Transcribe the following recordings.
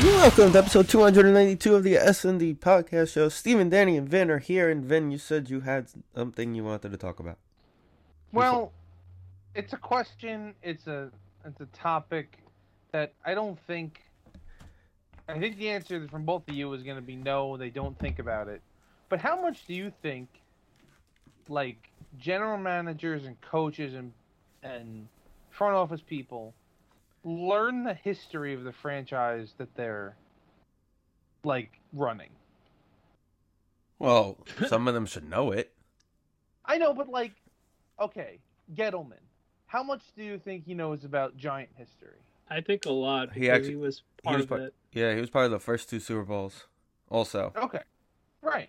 Welcome to episode 292 of the S&D Podcast Show. Steven, Danny, and Vin are here. And Vin, you said you had something you wanted to talk about. Well, it's a question. It's a it's a topic that I don't think. I think the answer from both of you is going to be no. They don't think about it. But how much do you think, like general managers and coaches and and front office people, learn the history of the franchise that they're like running? Well, some of them should know it. I know, but like, okay, Gettleman. How much do you think he knows about Giant history? I think a lot He because he, actually- was he part was of part- it. Yeah, he was part of the first two Super Bowls. Also, Okay, right.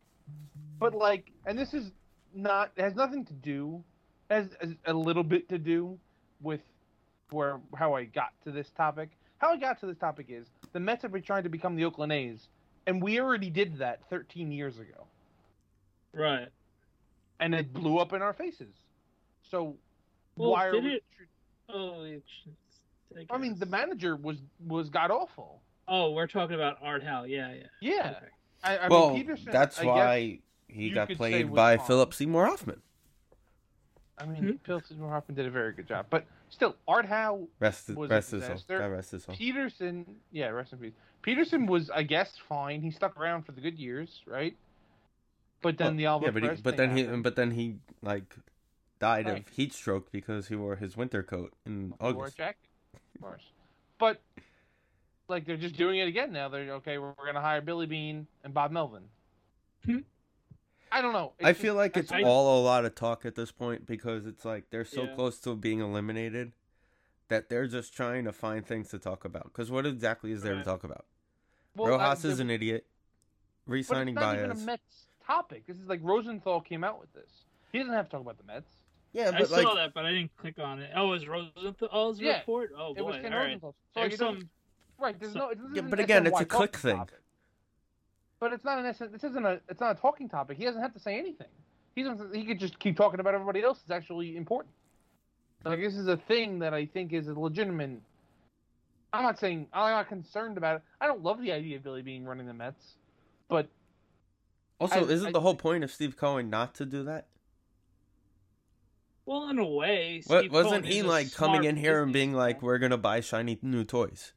But like, and this is not it has nothing to do, has, has a little bit to do with where how I got to this topic. How I got to this topic is the Mets have been trying to become the Oakland A's, and we already did that 13 years ago, Right. and it blew up in our faces. So Well, why are did we? it- Oh, it should- I mean, the manager was was god awful. Oh, we're talking about Art Howe. Yeah, yeah. Yeah. Okay. I, I well, mean, Peterson, that's I why he got played by. Philip Seymour Hoffman. I mean, Hmm? Phil Seymour Hoffman did a very good job, but still, Art Howe Rest, Was a rest his soul. disaster. God rest his soul. Peterson, yeah, rest in peace. Peterson was, I guess, fine. He stuck around for the good years, right? But then Well, the Alba yeah, but, he, but thing then he, but then he like died Right. of heat stroke because he wore his winter coat in He wore a August. jacket, of course. But like they're just doing it again now. They're okay. We're, we're gonna hire Billy Beane and Bob Melvin. Hmm. I don't know. I feel just- like it's I- all a lot of talk at this point because it's like they're so Yeah. close to being eliminated that they're just trying to find things to talk about. Because what exactly is there to talk about? well, Rojas I- is an idiot. But Re-signing it's not even Baez. a Mets topic. This is like Rosenthal came out with this. He doesn't have to talk about the Mets. Yeah, I but saw that, but I didn't click on it. Oh, it was Rosenthal's oh, Yeah. report? Oh, it boy. was Ken All right. So like, There's it some. Right. There's So- no. Yeah, but again, it's a talking click thing. topic. But it's not an SN, This isn't a. It's not a talking topic. He doesn't have to say anything. He doesn't. He could just keep talking about everybody else. It's actually important. Like this is a thing that I think is a legitimate. I'm not saying I'm not concerned about it. I don't love the idea of Billy Beane running the Mets, but also, I- isn't I- the whole point of Steve Cohen not to do that? Well, in a way. What, Steve wasn't Cohen he is a like coming in here and being like, "We're gonna buy shiny new toys"?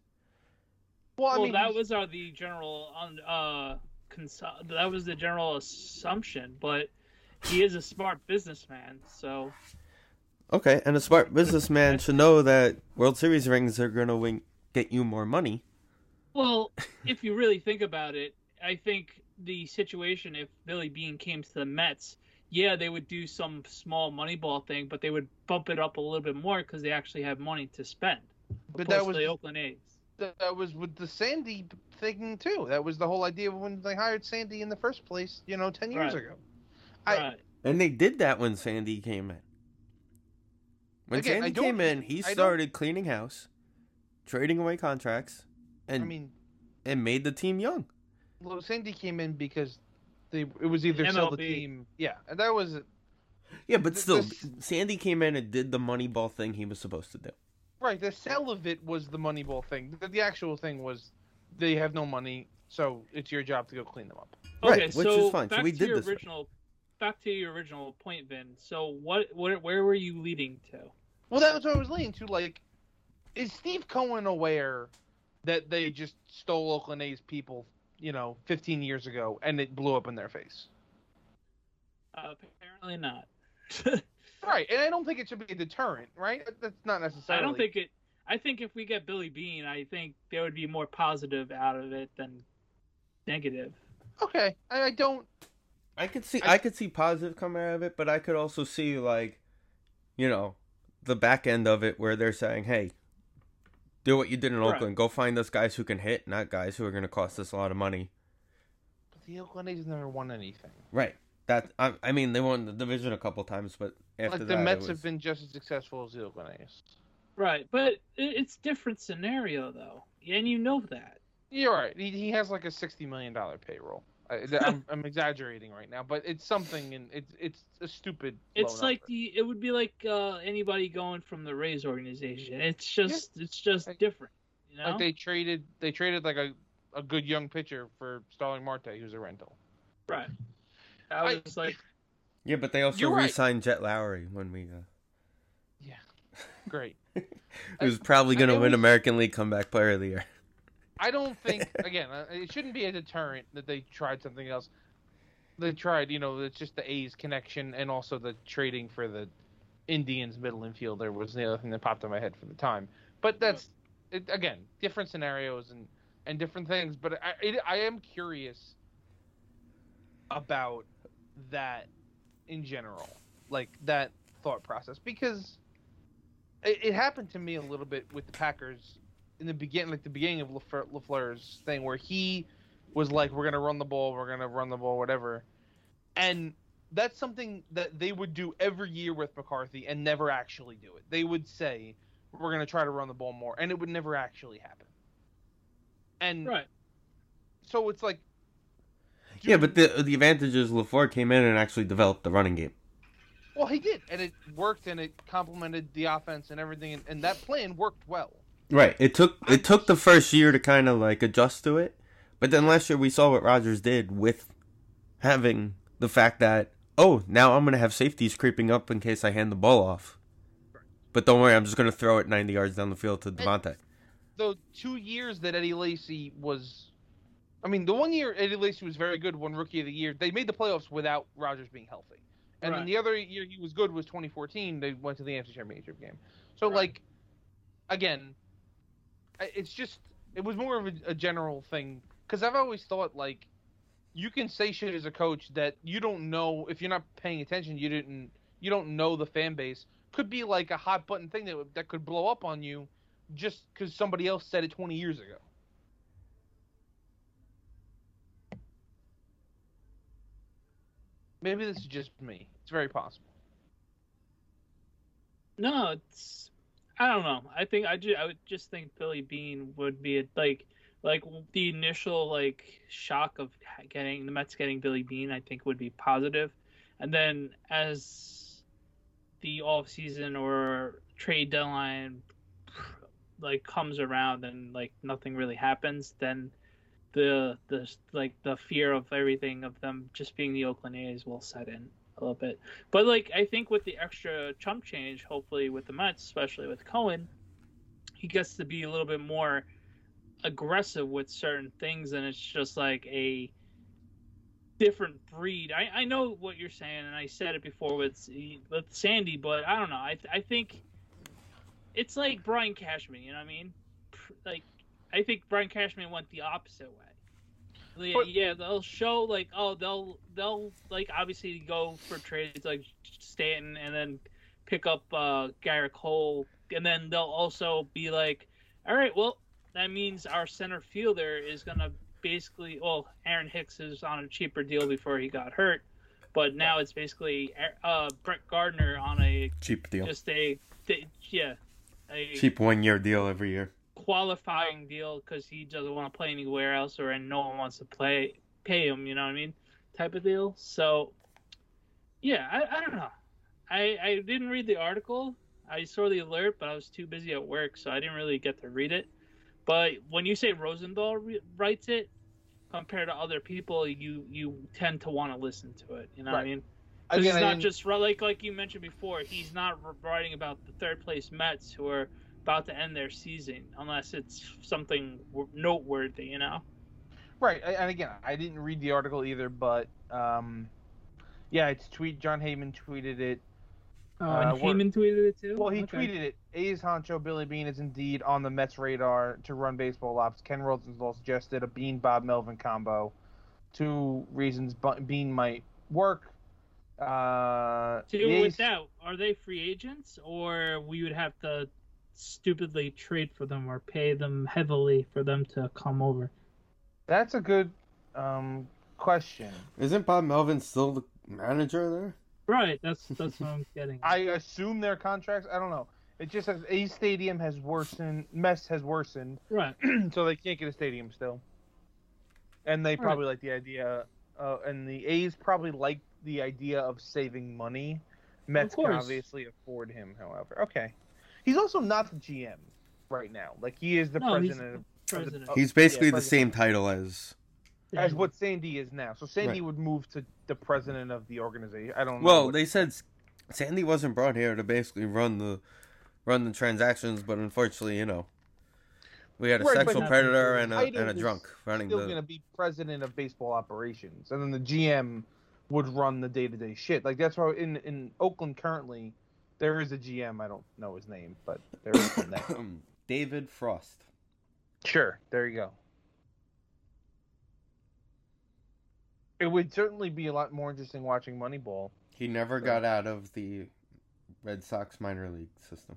well, I well, mean, that was uh, the general uh, cons- that was the general assumption, but he is a smart businessman, so Okay, and a smart businessman should know that World Series rings are gonna win- get you more money. Well, if you really think about it, I think the situation if Billy Beane came to the Mets, yeah, they would do some small Moneyball thing, but they would bump it up a little bit more because they actually have money to spend. But that was the Oakland A's. That, that was with the Sandy thing too. That was the whole idea of when they hired Sandy in the first place. You know, ten years Right. ago. I- Right. And they did that when Sandy came in. When Again, Sandy came in, he I don't- started cleaning house, trading away contracts, and I mean, and made the team young. well, Sandy came in because they it was either sell the team. Yeah, and that was Yeah, but still, this- Sandy came in and did the Moneyball thing he was supposed to do. Right. The sell of it was the Moneyball thing. The, the actual thing was they have no money, so it's your job to go clean them up. Right, which so is fine. So we to did your this way. original. Back to your original point, Vin. So what? What? Where were you leading to? Well, that was what I was leading to. Like, is Steve Cohen aware that they just stole Oakland A's people, you know, 15 years ago, and it blew up in their face? Uh, apparently not. Right, and I don't think it should be a deterrent, right? That's not necessarily. I don't think it. I think if we get Billy Beane, I think there would be more positive out of it than negative. Okay, I, I don't. I could see, I- I, could see positive coming out of it, but I could also see like, you know, the back end of it where they're saying, "Hey, do what you did in Right. Oakland. Go find us guys who can hit, not guys who are going to cost us a lot of money." But the Oakland A's never won anything. Right. That I, I mean, they won the division a couple times, but after like that, the it Mets was- have been just as successful as the Oakland A's. Right, but it's different scenario though, and you know that. You're right. He, he has like a sixty million dollar payroll. I, I'm, I'm exaggerating right now, but it's something, and it's it's a stupid. low It's like number. the it would be like uh, anybody going from the Rays organization. It's just it's just Like- different, you know. like they traded they traded like a, a good young pitcher for Starling Marte, who's a rental. right. I I- was like, Yeah, but they also You're right. re-signed Jed Lowrie when we. Uh, Yeah, great. who's probably going to win was- American League Comeback Player of the Year. I don't think again uh, it shouldn't be a deterrent that they tried something else. They tried, you know, it's just the A's connection and also the trading for the Indians middle infielder was the other thing that popped in my head for the time. But that's it, again different scenarios and and different things. But I it, I am curious about that in general, like that thought process because it, it happened to me a little bit with the Packers in the beginning, like the beginning of LaFleur, LaFleur's thing, where he was like, "We're gonna run the ball, we're gonna run the ball, whatever," and that's something that they would do every year with McCarthy and never actually do it. They would say, "We're gonna try to run the ball more," and it would never actually happen. And right. so it's like, Yeah, but the the advantage is LaFleur came in and actually developed the running game. well, he did, and it worked, and it complemented the offense and everything, and, and that plan worked well. Right. It took it took the first year to kind of like adjust to it, but then last year we saw what Rodgers did with having the fact that oh now I'm gonna have safeties creeping up in case I hand the ball off. But don't worry, I'm just gonna throw it 90 yards down the field to Davante. the two years that Eddie Lacy was, I mean, the one year Eddie Lacy was very good, won Rookie of the Year. They made the playoffs without Rodgers being healthy, and then the other year he was good was 2014. They went to the NFC Championship game. So Right. like, again, it's just it was more of a, a general thing because I've always thought like you can say shit as a coach that you don't know if you're not paying attention. You didn't. You don't know the fan base. Could be like a hot button thing that that could blow up on you just because somebody else said it 20 years ago. Maybe this is just me. It's very possible. No, it's I don't know. I think I just I would just think Billy Beane would be a, like like the initial like shock of getting the Mets getting Billy Beane. I think would be positive, and then as the off season or trade deadline like comes around and like nothing really happens, then the the like the fear of everything of them just being the Oakland A's will set in a little bit. But like I think with the extra chump change, hopefully with the Mets, especially with Cohen, he gets to be a little bit more aggressive with certain things, and it's just like a different breed. I, I know what you're saying, and I said it before with with Sandy, but I don't know. I I think it's like Brian Cashman. You know what I mean? Like I think Brian Cashman went the opposite way. Yeah, But- yeah, they'll show like oh they'll they'll like obviously go for trades like Stanton and then pick up uh Gerrit Cole and then they'll also be like, all right, well that means our center fielder is gonna basically well Aaron Hicks is on a cheaper deal before he got hurt, but now it's basically uh Brett Gardner on a Cheap deal. just a yeah a Cheap one year deal every year. Qualifying deal because he doesn't want to play anywhere else or and no one wants to play pay him you know what i mean type of deal. So yeah i, I don't know. I, I didn't read the article. I saw the alert but i was too busy at work so i didn't really get to read it. But when you say Rosenthal re- writes it compared to other people you you tend to want to listen to it you know what i mean? Because Again, he's I not just like like you mentioned before. He's not writing about the third place Mets who are about to end their season, unless it's something noteworthy, you know. Right, and again, I didn't read the article either, but um, yeah, it's tweet. Jon Heyman tweeted it. Oh, Uh, and we're- Heyman tweeted it too. Well, he Okay. tweeted it. A's honcho Billy Beane is indeed on the Mets' radar to run baseball ops. Ken Rosenthal suggested a Beane Bob Melvin combo. Two reasons Beane might work. Uh, To the with that, are they free agents, or we would have to stupidly trade for them or pay them heavily for them to come over? That's a good um, question. Isn't Bob Melvin still the manager there? Right. That's that's what I'm getting. at. I assume their contracts. I don't know. It just says A Stadium has worsened. Mess has worsened, right. so they can't get a stadium still. And they Right. probably like the idea, uh, and the A's probably like the idea of saving money. Mets can obviously afford him, however. Okay, he's also not the GM right now. Like he is the No, he's president. of- President. Oh, He's basically yeah, the same title as. as what Sandy is now. So Sandy Right. would move to the president of the organization. I don't know. Well, what- they said Sandy wasn't brought here to basically run the run the transactions, but unfortunately, you know, we had a Right, sexual predator and a and a drunk running still the. going to be president of baseball operations, and then the GM would run the day to day shit. Like that's why in in Oakland currently, there is a GM. I don't know his name, but there is one there. David Forst. Sure, there you go. It would certainly be a lot more interesting watching Moneyball. He never So- got out of the Red Sox minor league system.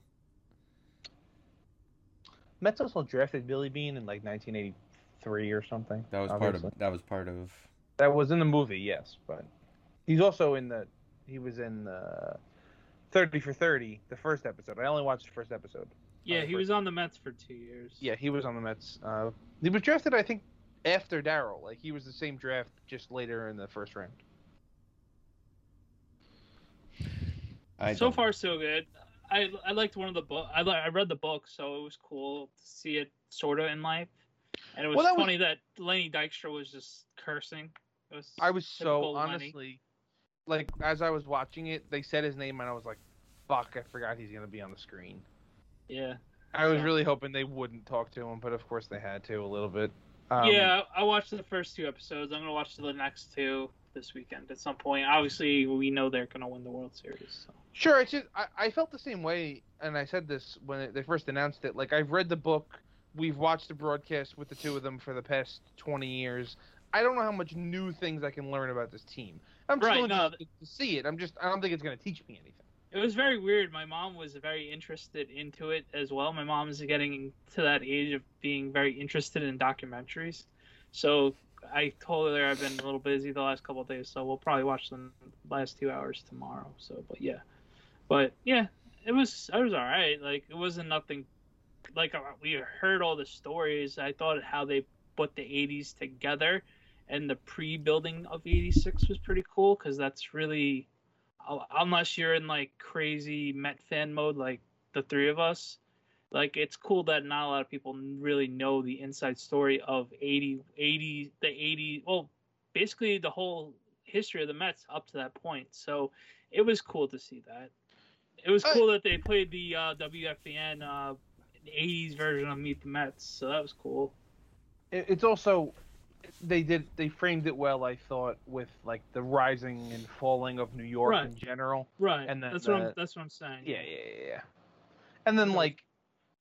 Mets also drafted Billy Beane in like 1983 or something. That was obviously. part of. That was part of. That was in the movie, yes, but he's also in the. He was in uh, 30 for 30, the first episode. I only watched the first episode. Yeah, Oh, he was on the Mets for two years. Yeah, he was on the Mets. Uh, he was drafted, I think, after Darryl. Like he was the same draft, just later in the first round. I so don't- far so good. I I liked one of the book. I I read the book, so it was cool to see it sort of in life. And it was Well, that was- funny that Lenny Dykstra was just cursing. It was I was so honestly. Lenny. Like as I was watching it, they said his name, and I was like, "Fuck, I forgot he's gonna be on the screen." yeah. I was Yeah. really hoping they wouldn't talk to him, but of course they had to a little bit. Um, yeah, I watched the first two episodes. I'm gonna watch the next two this weekend at some point. Obviously, we know they're gonna win the World Series. So. Sure, it's just I, I felt the same way, and I said this when they first announced it. Like I've read the book, we've watched the broadcast with the two of them for the past twenty years. I don't know how much new things I can learn about this team. I'm Right, still no, to see it. I'm just I don't think it's going to teach me anything. It was very weird. My mom was very interested into it as well. My mom is getting to that age of being very interested in documentaries. So I told her I've been a little busy the last couple of days, so we'll probably watch the last two hours tomorrow. So, but yeah, but yeah, it was I was all right. Like it wasn't nothing. Like uh, we heard all the stories. I thought how they put the '80s together and the pre-building of '86 was pretty cool because that's really unless you're in like crazy Met fan mode like the three of us, like it's cool that not a lot of people really know the inside story of 80, 80 the 80, well, basically the whole history of the Mets up to that point. So it was cool to see that. It was Uh, cool that they played the uh, WFAN uh, 80s version of Meet the Mets, so that was cool. It's also they did they framed it well. I thought with like the rising and falling of New York Right. in general. Right. And then that's what I'm that's what I'm saying. Yeah, yeah, yeah, yeah. And then like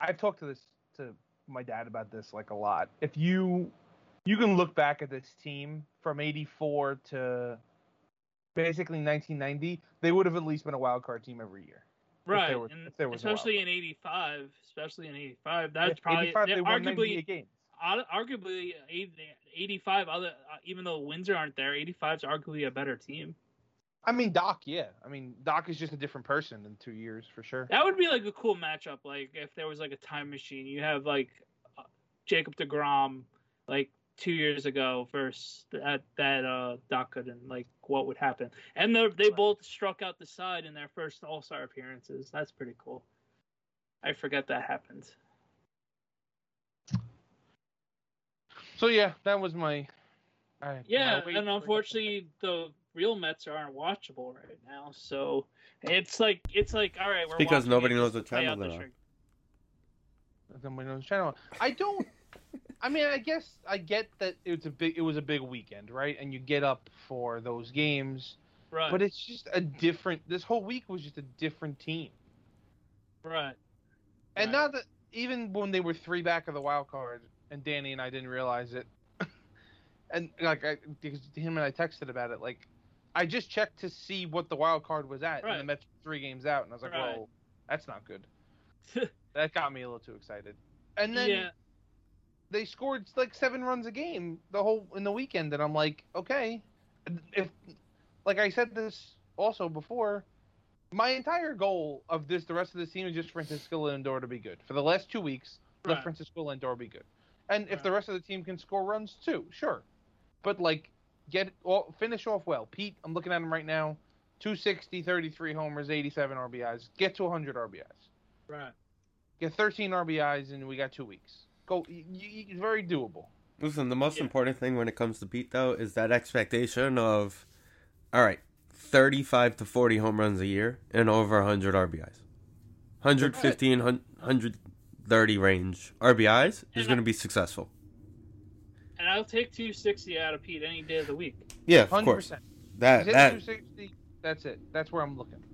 I've talked to this to my dad about this like a lot. If you you can look back at this team from 84 to basically 1990, they would have at least been a wild card team every year. Right. there was- and if there was especially in 85, especially in 85, that's Yeah, probably 85 they're they won arguably 98 games. ar- arguably 85 other uh, even though Windsor aren't there, 85 is arguably a better team. I mean Doc, yeah. I mean Doc is just a different person in 2 years for sure. That would be like a cool matchup like if there was like a time machine. You have like uh, Jacob DeGrom like 2 years ago versus that that uh Doc and like what would happen. And they they both struck out the side in their first All-Star appearances. That's pretty cool. I forget that happened. So yeah, that was my I, Yeah, my and unfortunately, the real Mets aren't watchable right now. So it's like it's like all right, we're because nobody knows just what to play channel out the they're on. string. Knows the channel. I don't. I mean, I guess I get that it's a big. It was a big weekend, right? And you get up for those games, Right, but it's just a different. This whole week was just a different team, right, and Right. not that even when they were three back of the wild card, and Danny and I didn't realize it, and like I, because him and I texted about it, like I just checked to see what the wild card was at, and Right. the Mets were three games out, and I was like, Right. well, that's not good. that got me a little too excited, and then. yeah, they scored like seven runs a game the whole in the weekend, and I'm like, okay, if like I said this also before, my entire goal of this the rest of the team is just Francisco Lindor to be good for the last two weeks. Let Francisco Lindor be good, and if the rest of the team can score runs too, sure, but like get all, finish off well. Pete, I'm looking at him right now. 260, 33 homers, 87 RBIs. Get to 100 RBIs. Right. Get 13 RBIs, and we got two weeks. Go, y- y- y- very doable. Listen, the most Yeah. important thing when it comes to Pete though is that expectation of, all right, thirty-five to forty home runs a year and over hundred RBIs, 115, 130 range RBIs is going to be successful. And I'll take 260 out of Pete any day of the week. Yeah, of 100%. course. That that 260. That's it. That's where I'm looking.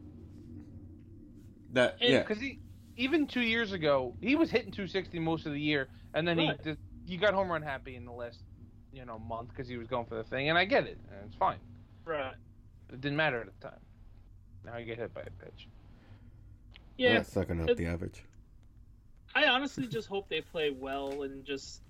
that And- yeah. Because he, even two years ago, he was hitting 260 most of the year, and then Right. he just, you got home run happy in the last, you know, month because he was going for the thing, and I get it, and it's fine. Right. It didn't matter at the time. Now you get hit by a pitch. Yeah. That's not going to help It- the average. I honestly just hope they play well and just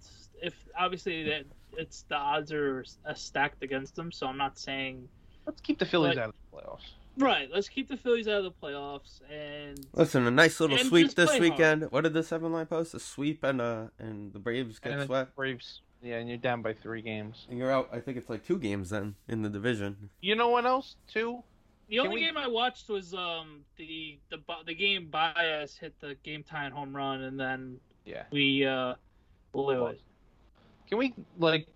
if obviously that it's the odds are uh, stacked against them. So I'm not saying Let's keep the Phillies Like- out of the playoffs. right. Let's keep the Phillies out of the playoffs and Listen, a nice little sweep this play hard. weekend. What did the seven line post? A sweep and uh and the Braves get And swept. Braves. Yeah, and you're down by three games. And you're out. I think it's like two games then in the division. You know what else? Too. The Can only we- game I watched was um the the the game Baez hit the game tying home run and then Yeah. we uh blew it. Can we like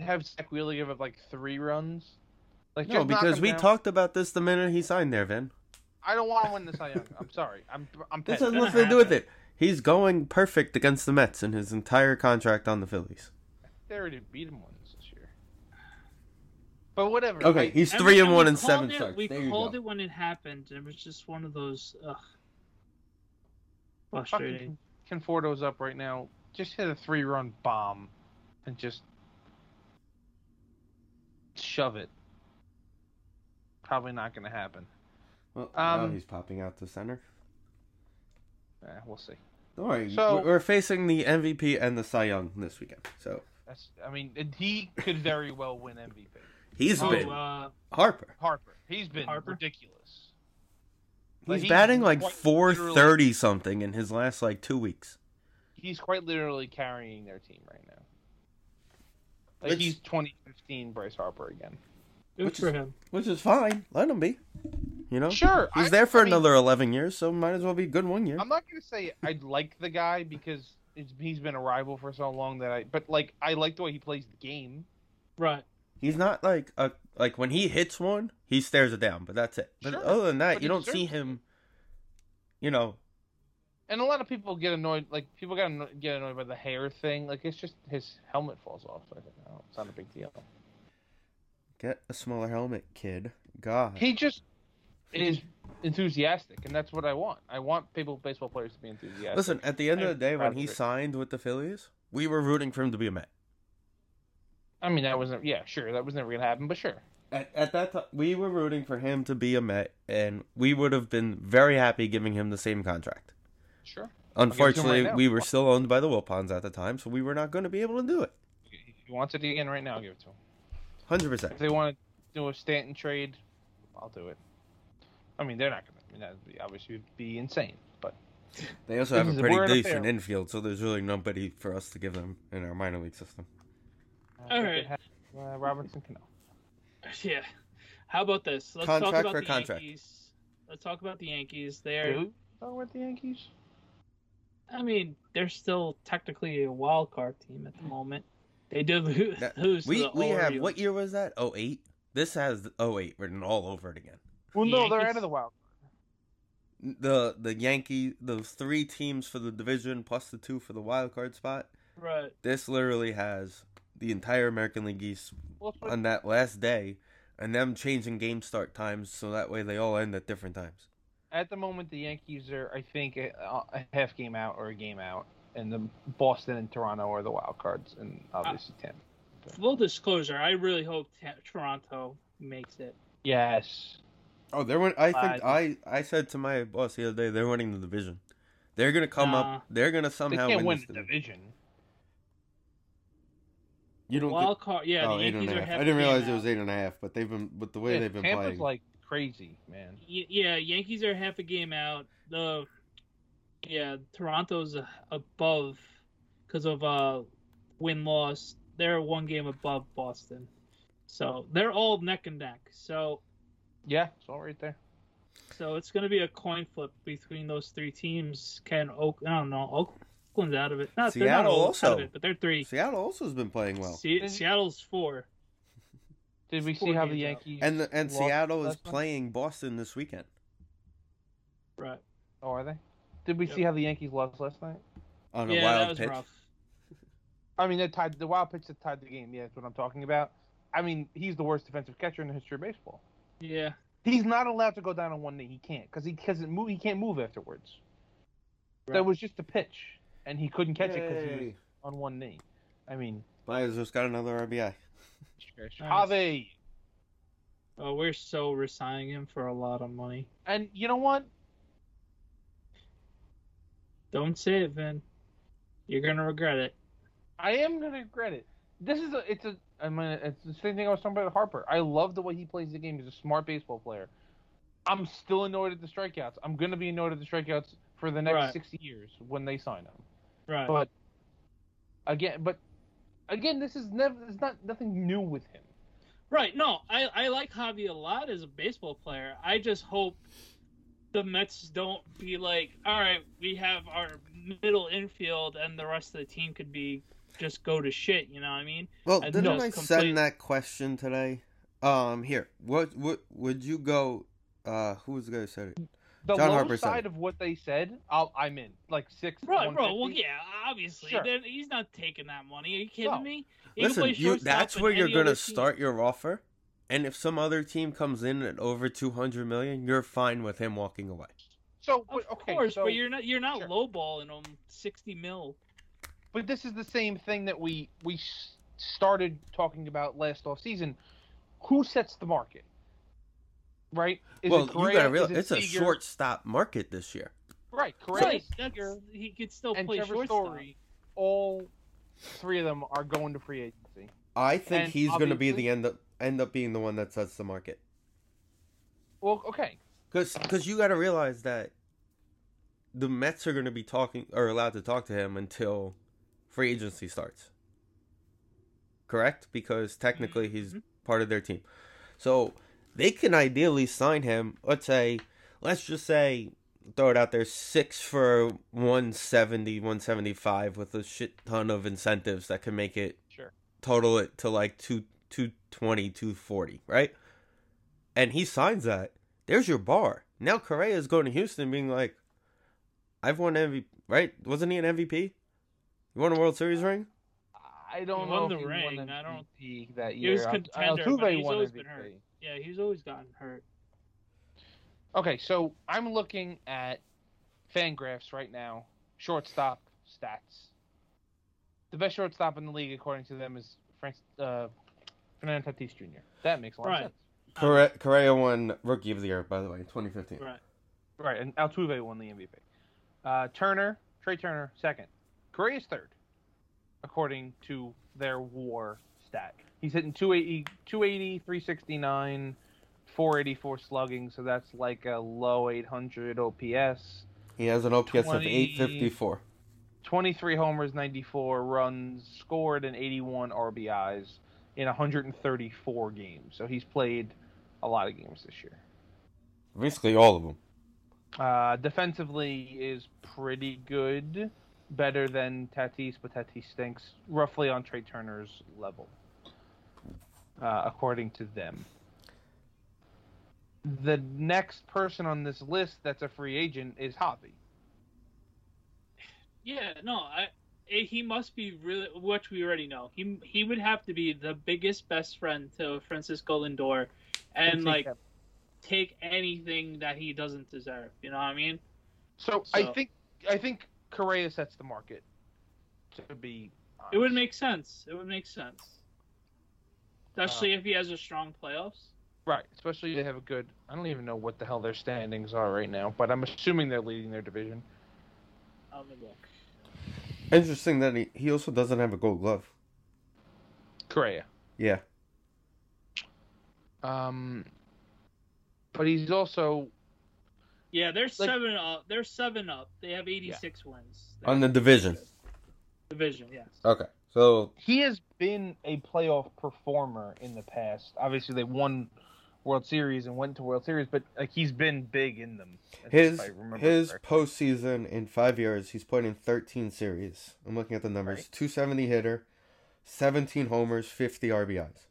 have Zack Wheeler give up like three runs? Like No, because we down? talked about this the minute he signed there, Vin. I don't want to win the Cy Young. I'm sorry. I'm I'm This has nothing to do with it. He's going perfect against the Mets in his entire contract on the Phillies. They already beat him once this year. But whatever. Okay, he's And three we- and one we and seven called it- starts. We There you called go. it when it happened. It was just one of those ugh, frustrating. fucking Conforto's up right now. Just hit a three run bomb and just shove it. Probably not going to happen. Well, now Um, he's popping out to center. Eh, we'll see. Don't worry. So- we're- we're facing the MVP and the Cy Young this weekend. So That's. I mean, he could very well win MVP. He's Oh, been uh, Harper. Harper. He's been Harper? ridiculous. He's he's batting like quite four literally- thirty something in his last like two weeks. He's quite literally carrying their team right now. Like Which- he's 2015 Bryce Harper again. good Which for is- him. Which is fine. Let him be. You know? Sure, He's I- there for I mean, another eleven years, so might as well be good one year. I'm not gonna say I'd like the guy because it's, he's been a rival for so long that I. But like, I like the way he plays the game. Right. He's not like a like when he hits one, he stares it down, but that's it. But Sure, other than that, but you don't see him. You know, And a lot of people get annoyed. Like people get anno- get annoyed by the hair thing. Like it's just his helmet falls off. So I think, oh, it's not a big deal. get a smaller helmet, kid. God. He just is enthusiastic, and that's what I want. I want people, baseball players, to be enthusiastic. Listen, at the end of the day, when he signed with the Phillies, we were rooting for him to be a Met. I mean, that wasn't. Yeah, sure, that was never gonna happen. But sure. At, at that time, we were rooting for him to be a Met, and we would have been very happy giving him the same contract. Sure. Unfortunately, right we were still owned by the Wilpons at the time, so we were not going to be able to do it. If he wants it again right now, I'll give it to him. Hundred percent. If they want to do a Stanton trade, I'll do it. I mean, they're not gonna. I mean, that would be, obviously be insane. But They also have a pretty a decent infield, so there's really nobody for us to give them in our minor league system. I All think right. has, uh, Robinson Cano. Yeah. How about this? Let's Contract talk about for the contract. Yankees. Let's talk about the Yankees. They're, Who? Oh, with the Yankees. I mean, they're still technically a wild card team at the moment. They did lose, That- to We the we have Orioles. what year was that? Oh eight. This has 08 written all over it again. Well, The no, they're Yankees- out of the wild. The the Yankee the three teams for the division plus the two for the wild card spot. Right. This literally has the entire American League East Well, it's what- on that last day, and them changing game start times so that way they all end at different times. at the moment, the Yankees are, I think, a, a half game out or a game out, and the Boston and Toronto are the wild cards, and obviously Tampa. Full disclosure, I really hope Ta- Toronto makes it. Yes. Oh, they're win- I think Uh, I I said to my boss the other day they're winning the division. They're gonna come Nah. up. They're gonna They somehow can't win win the division. division. You don't. Wild card. Yeah, oh, the eight and Yankees a are half. half I didn't realize it was eight and a half, but they've been with the way Yeah, they've been Tampa's playing. like crazy, man. Y- Yeah, Yankees are half a game out. The yeah, Toronto's uh, above because of uh win loss. They're one game above Boston, so they're all neck and neck. So Yeah, it's all right there. so it's gonna be a coin flip between those three teams. Can Oak? I don't know. Oakland's out of it. Not, they're not also. out of it, but they're three. Seattle also has been playing well, Se- Seattle's four. Did we Four see how the games out. Yankees and the, and Seattle is last playing Boston this weekend. Right. Oh, are they? Did we Yep. see how the Yankees lost last night? On yeah, a that wild was pitch. rough. I mean, that tied the wild pitch that tied the game. Yeah, that's what I'm talking about. I mean, he's the worst defensive catcher in the history of baseball. Yeah. He's not allowed to go down on one knee. He can't because he doesn't move. He can't move afterwards. Right. That was just a pitch, and he couldn't catch it because he was on one knee. I mean, Myers just got another RBI. Have Oh, we're so resigning him for a lot of money. and you know what? Don't say it, Vin. You're gonna regret it. I am gonna regret it. This is a. It's a. I mean, it's the same thing I was talking about with Harper. I love the way he plays the game. He's a smart baseball player. I'm still annoyed at the strikeouts. I'm gonna be annoyed at the strikeouts for the next Right. 60 years when they sign him. Right. But again, but again, this is never. It's not nothing new with him. Right. No, I, I like Javi a lot as a baseball player. I just hope the Mets don't be like, all right, we have our middle infield and the rest of the team could be just go to shit. You know what I mean? Well, I didn't know I it's send complete- that question today? Um, here, what, what would you go? Uh, who was the guy who said it? The John low Harper side it. of what they said, I'll, I'm in. Like six. Right, bro. Well, yeah, obviously. Sure. He's not taking that money. Are you kidding No. me? He Listen, you, that's where you're gonna other team. start your offer, and if some other team comes in at over two hundred million, you're fine with him walking away. So, Of okay, course, so, but you're not you're not Sure. lowballing them sixty mil. But this is the same thing that we we started talking about last off season. Who sets the market? Right? Is well, it you Correa? gotta Is realize it it's a Seager? short-stop market this year. Right, Correa, Right. That's Seager, he could still and play Trevor shortstop. Story. All three of them are going to free agency. I think And he's gonna be the end up end up being the one that sets the market. Well, okay. Because you got to realize that the Mets are going to be talking or allowed to talk to him until free agency starts. Correct? Because technically he's Mhm. part of their team. So they can ideally sign him, let's say, let's just say, throw it out there, six for 170, 175 with a shit ton of incentives that can make it Sure. total it to like two, 220, 240, right? And he signs that. There's your bar. Now Correa is going to Houston being like, I've won MVP, right? Wasn't he an MVP? You won a World Series uh, ring? I don't He know won if the he ring, won I don't- MVP that He year. was Al- contender, Altuve but he's won always been MVP. hurt. Yeah, he's always gotten hurt. Okay, so I'm looking at Fangraphs right now. Shortstop stats. The best shortstop in the league, according to them, is Frank, uh, Fernando Tatis Jr. That makes a lot Right. of sense. Correa, Correa won Rookie of the Year, by the way, in 2015. Right. Right, and Altuve won the MVP. Uh, Turner, Trea Turner, second. Correa's third, according to their WAR stat. He's hitting 280, 280 369, 484 slugging, so that's like a low 800 OPS. He has an OPS of 854. 23 homers, 94 runs, scored, and 81 RBIs in 134 games. So he's played a lot of games this year. Basically all of them. Uh, defensively is pretty good, better than Tatis, but Tatis stinks. Roughly on Trea Turner's level, uh, according to them. The next person on this list that's a free agent is Javi. Yeah, no, I eh, he must be really which we already know. He he would have to be the biggest best friend to Francisco Lindor, and Take like that. take anything that he doesn't deserve. You know what I mean? So, I think I think Correa sets the market. To be, It would make sense. It would make sense, especially if he has a strong playoffs. right, especially if they have a good. I don't even know what the hell their standings are right now, but I'm assuming they're leading their division. I'll look. Interesting that he, he also doesn't have a gold glove. Correa. Yeah. Um, but he's also Yeah, they're Like- seven up. They're seven up. They have 86 wins. On the division. Division, yes. Okay. So he has been a playoff performer in the past. Obviously, they won World Series and went to World Series, but like he's been big in them. his his correctly. postseason in five years, he's played in 13 series. I'm looking at the numbers. Right. 270 hitter, 17 homers, 50 RBIs.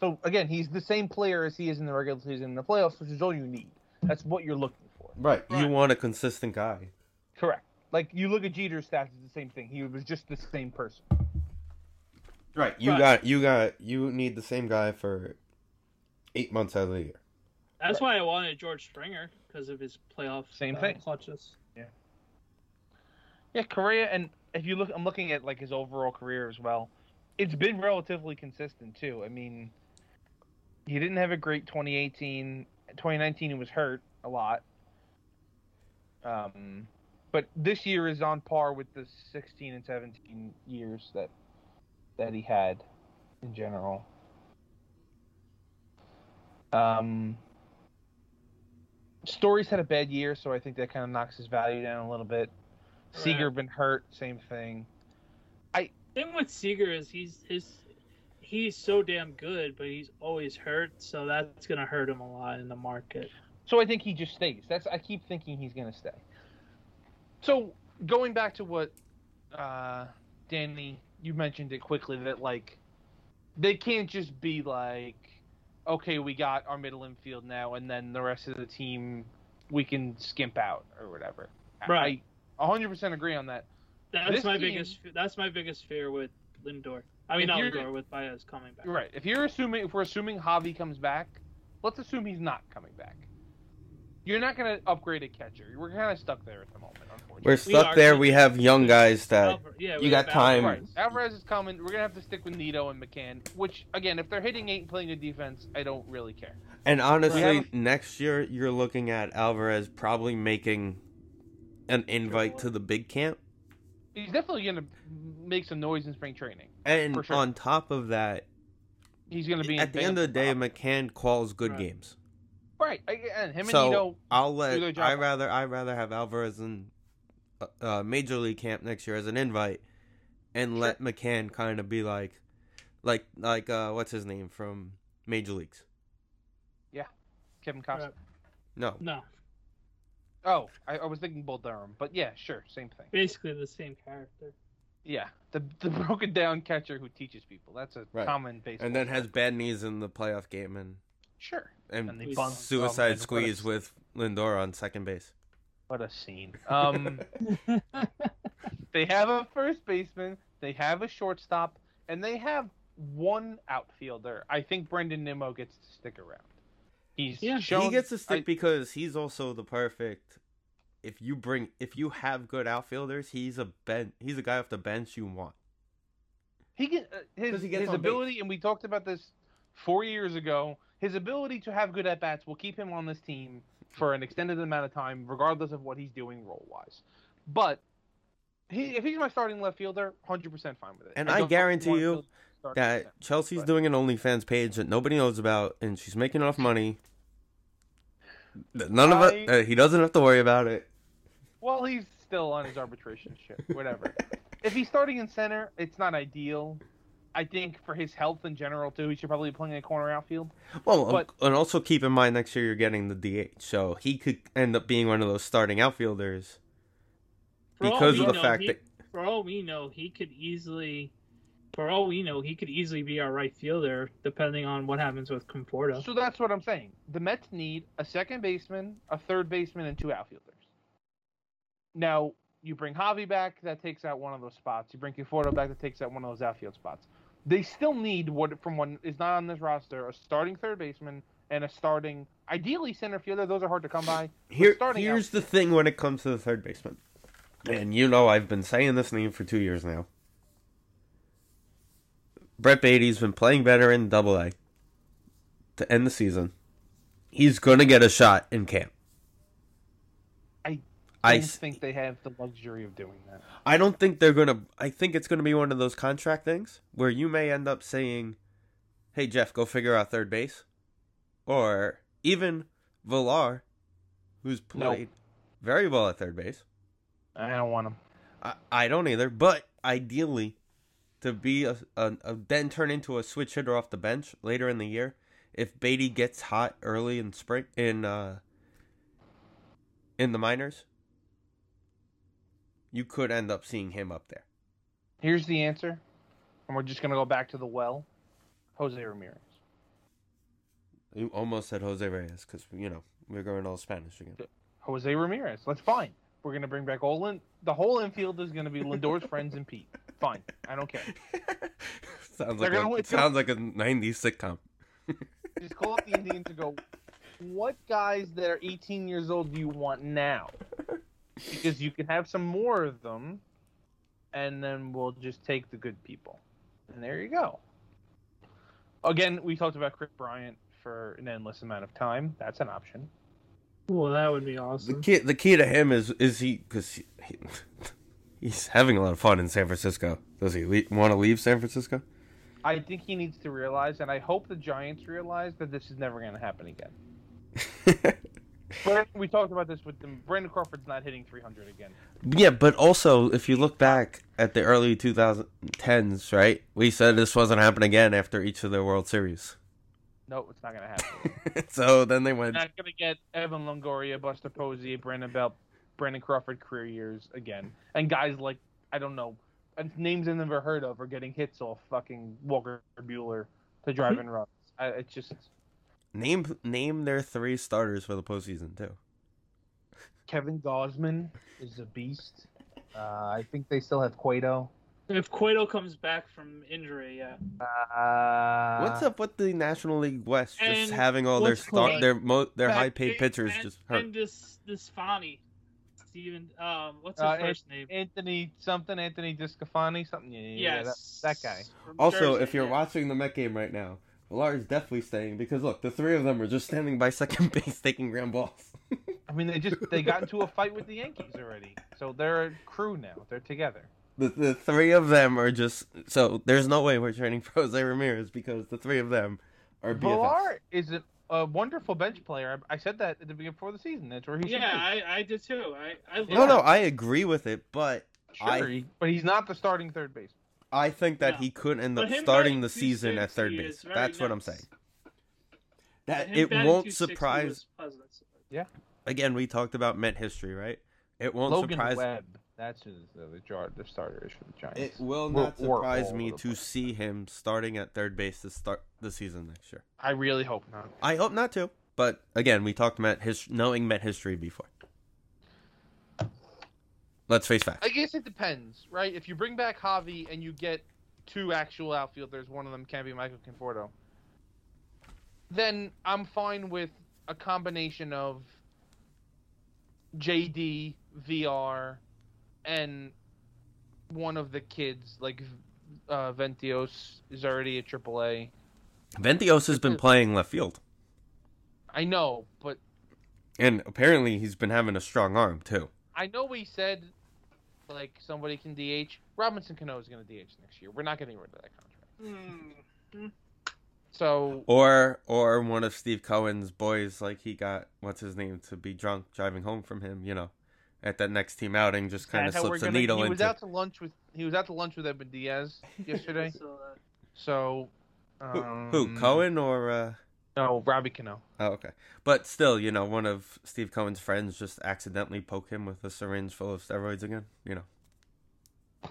So again, he's the same player as he is in the regular season and the playoffs, which is all you need. That's what you're looking for. Right. You want a consistent guy. Correct. Like you look at Jeter's stats, it's the same thing. He was just the same person. Right. You Right. got you got you need the same guy for eight months out of the year. That's why I wanted George Springer because of his playoff Same uh, thing. clutches. Yeah. Yeah, Correa, and if you look, I'm looking at like his overall career as well. It's been relatively consistent too. I mean, he didn't have a great 2018. 2019, he was hurt a lot. Um, but this year is on par with the 16 and 17 years that that he had in general. Um, Story's had a bad year, so I think that kind of knocks his value down a little bit. Right. been hurt, same thing. I thing with Seager is he's his he's so damn good, but he's always hurt, so that's gonna hurt him a lot in the market. So I think he just stays. That's I keep thinking he's gonna stay. So going back to what uh, Danny, you mentioned it quickly that like they can't just be like, okay, we got our middle infield now, and then the rest of the team we can skimp out or whatever. Right. I 100% agree on that. That's This my team- biggest that's my biggest fear with Lindor. I mean not Lindor with Baez coming back. Right. If you're assuming, if we're assuming Javi comes back, let's assume he's not coming back. You're not going to upgrade a catcher. We're kind of stuck there at the moment, unfortunately. We're stuck are there. We have young guys that Alvar- yeah, you got have time. Right. Alvarez. Alvarez is coming. We're gonna have to stick with Nido and McCann. Which again, if they're hitting eight and playing good defense, I don't really care. And honestly, We have next year you're looking at Alvarez probably making an invite to the big camp. He's definitely gonna make some noise in spring training. And sure. on top of that, He's gonna be in at the end of the day, Bama. McCann calls good Right. games. Right. I- And him and So Nido. I'll let. I rather I rather have Alvarez in uh, uh, major league camp next year as an invite, and let McCann kind of be like, like like uh, what's his name from major leagues? Yeah, Kevin Costner. Right. No, No, Oh, I, I was thinking Bull Durham, but yeah, sure, same thing. basically the same character. Yeah, the the broken down catcher who teaches people. That's a Right. common baseball. and then has bad knees in the playoff game and sure. and, And they Suicide bunt. suicide Oh, squeeze what a, with Lindor on second base. What a scene. Um. They have a first baseman, they have a shortstop, and they have one outfielder. I think Brandon Nimmo gets to stick around. He's Yeah, he shown he gets to stick I- because he's also the perfect. If you bring, if you have good outfielders, he's a ben, he's a guy off the bench you want. he can uh, his 'Cause he gets his on ability, and we talked about this four years ago. His ability to have good at bats will keep him on this team for an extended amount of time, regardless of what he's doing role wise. But he, if he's my starting left fielder, hundred percent fine with it. And I I guarantee you That center. Chelsea's but- doing an OnlyFans page that nobody knows about, and she's making enough money. None of I- it. Uh, he doesn't have to worry about it. Well, he's still on his arbitration shit. Whatever. if he's starting in center, it's not ideal. I think for his health in general too, he should probably be playing a corner outfield. Well, um, But- and also keep in mind next year you're getting the DH, so he could end up being one of those starting outfielders because of the know, fact he- that for all we know, he could easily, for all we know, he could easily be our right fielder, depending on what happens with Conforto. So that's what I'm saying. The Mets need a second baseman, a third baseman, and two outfielders. Now you bring Javi back, that takes out one of those spots. You bring Conforto back, that takes out one of those outfield spots. They still need what from what is not on this roster: a starting third baseman and a starting, ideally center fielder. Those are hard to come by. Here, here's out- the thing when it comes to the third baseman. And you know I've been saying this name for two years now. Brett Baty's been playing better in double A to end the season. He's gonna get a shot in camp. I- don't think they have the luxury of doing that. I don't think they're gonna. I think it's gonna be one of those contract things where you may end up saying, "Hey Jeff, go figure out third base," or even Villar, who's Nope. played very well at third base. I don't want him. I, I don't either, but ideally, to be a, a, a then turn into a switch hitter off the bench later in the year, if Baty gets hot early in spring in uh in the minors, you could end up seeing him up there. Here's the answer, and we're just gonna go back to the well. Jose Ramirez. You almost said Jose Reyes because you know we're going all Spanish again. Jose Ramirez. That's fine. We're gonna bring back all in. The whole infield is gonna be Lindor's friends and Pete. Fine. I don't care. sounds They're like gonna a, it sounds like a '90s sitcom. Just call up the Indians and go. What guys that are 18 years old do you want now? Because you can have some more of them, and then we'll just take the good people. And there you go. Again, we talked about Kris Bryant for an endless amount of time. That's an option. Well, that would be awesome. The key, the key to him is is he because he, he, he's having a lot of fun in San Francisco. Does he le- want to leave San Francisco? I think he needs to realize, and I hope the Giants realize that this is never going to happen again. We talked about this with them. Brandon Crawford's not hitting 300 again. yeah, but also if you look back at the early 2010s, right? We said this wasn't happening again after each of their World Series. No, it's not going to happen. so then they We're went. not going to get Evan Longoria, Buster Posey, Brandon Belt, Brandon Crawford career years again, and guys like I don't know names I've never heard of are getting hits off fucking Walker Buehler to drive mm-hmm. in runs. I, it's just Name name their three starters for the postseason too. Kevin Gausman is a beast. Uh, I think they still have Cueto. If Cueto comes back from injury, yeah. Uh, What's up with the National League West just having all their what's star their mo- their high paid pitchers and, just hurt? And this this Fani, Steven, um, what's his Uh, first name? Anthony something? Anthony DeSclafani something? Yeah, yeah, yeah, yes, that, that guy. From Also, Jersey, if you're yeah. watching the Met game right now, Villar is definitely staying because look, the three of them are just standing by second base taking ground balls. I mean, they just they got into a fight with the Yankees already, so they're a crew now. They're together. the the three of them are just so there's no way we're trading for Jose Ramirez because the three of them are BFFs. Villar is a, a wonderful bench player. I, I said that at the beginning before the season. That's where he should yeah, I, I did too. I, I love No, no, I agree with it, but. Sure, I- but he's not the starting third base. I think that Yeah. he could end up starting the season at third base. is very That's what I'm saying. That it won't surprise. was pleasant. Again, we talked about Met history, right? It won't Logan surprise. Webb. That's who the, uh, the, jar, the starter is for the Giants. It will We're- not we're surprise all me to place. see him starting at third base to start the season next year. I really hope not. I hope not to, but again, we talked Met his knowing Met history before. Let's face facts. I guess it depends, right? If you bring back Javi and you get two actual outfielders, one of them can be Michael Conforto, then I'm fine with a combination of JD, VR, and one of the kids, like uh, Vientos, is already at AAA. Vientos has been playing left field, I know, but and apparently he's been having a strong arm too. I know we said like somebody can DH. Robinson Cano is going to DH next year. We're not getting rid of that contract. Hmm. So Or or one of Steve Cohen's boys, like he got what's his name to be drunk driving home from him. You know, at that next team outing, just kind of slips a gonna- needle He was into. out to lunch with he was out to lunch with Edwin Diaz yesterday. So, uh, so Who, um, who Cohen or? Uh... No, Robbie Cano. Oh, okay. But still, you know, one of Steve Cohen's friends just accidentally poke him with a syringe full of steroids again. You know.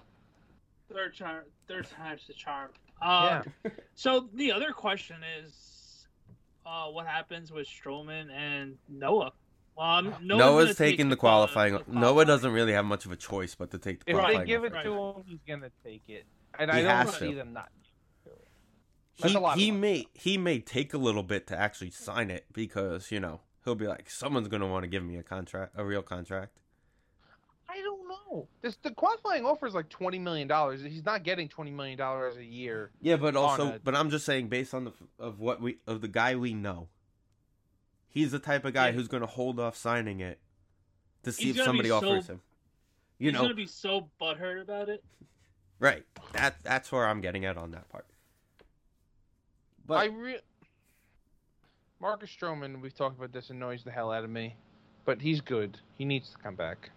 third charm, third time's the charm. Uh, So the other question is, uh, what happens with Stroman and Noah? Um, Noah's, Noah's, taking the qualifying. the Noah doesn't really have much of a choice but to take the If qualifying. they give it Right. to him, he's gonna take it, and He I don't see them not. He That's a lot he money. may he may take a little bit to actually sign it because you know he'll be like someone's gonna want to give me a contract, a real contract. I don't know. This the qualifying offer is like twenty million dollars. He's not getting twenty million dollars a year. Yeah, but also, a- but I'm just saying based on the of what we of the guy we know, he's the type of guy Yeah. who's gonna hold off signing it to see He's if somebody so- offers him. You He's know, gonna be so butthurt about it. right? That that's where I'm getting at on that part. But I re- Marcus Stroman, we've talked about this, annoys the hell out of me, but he's good. He needs to come back.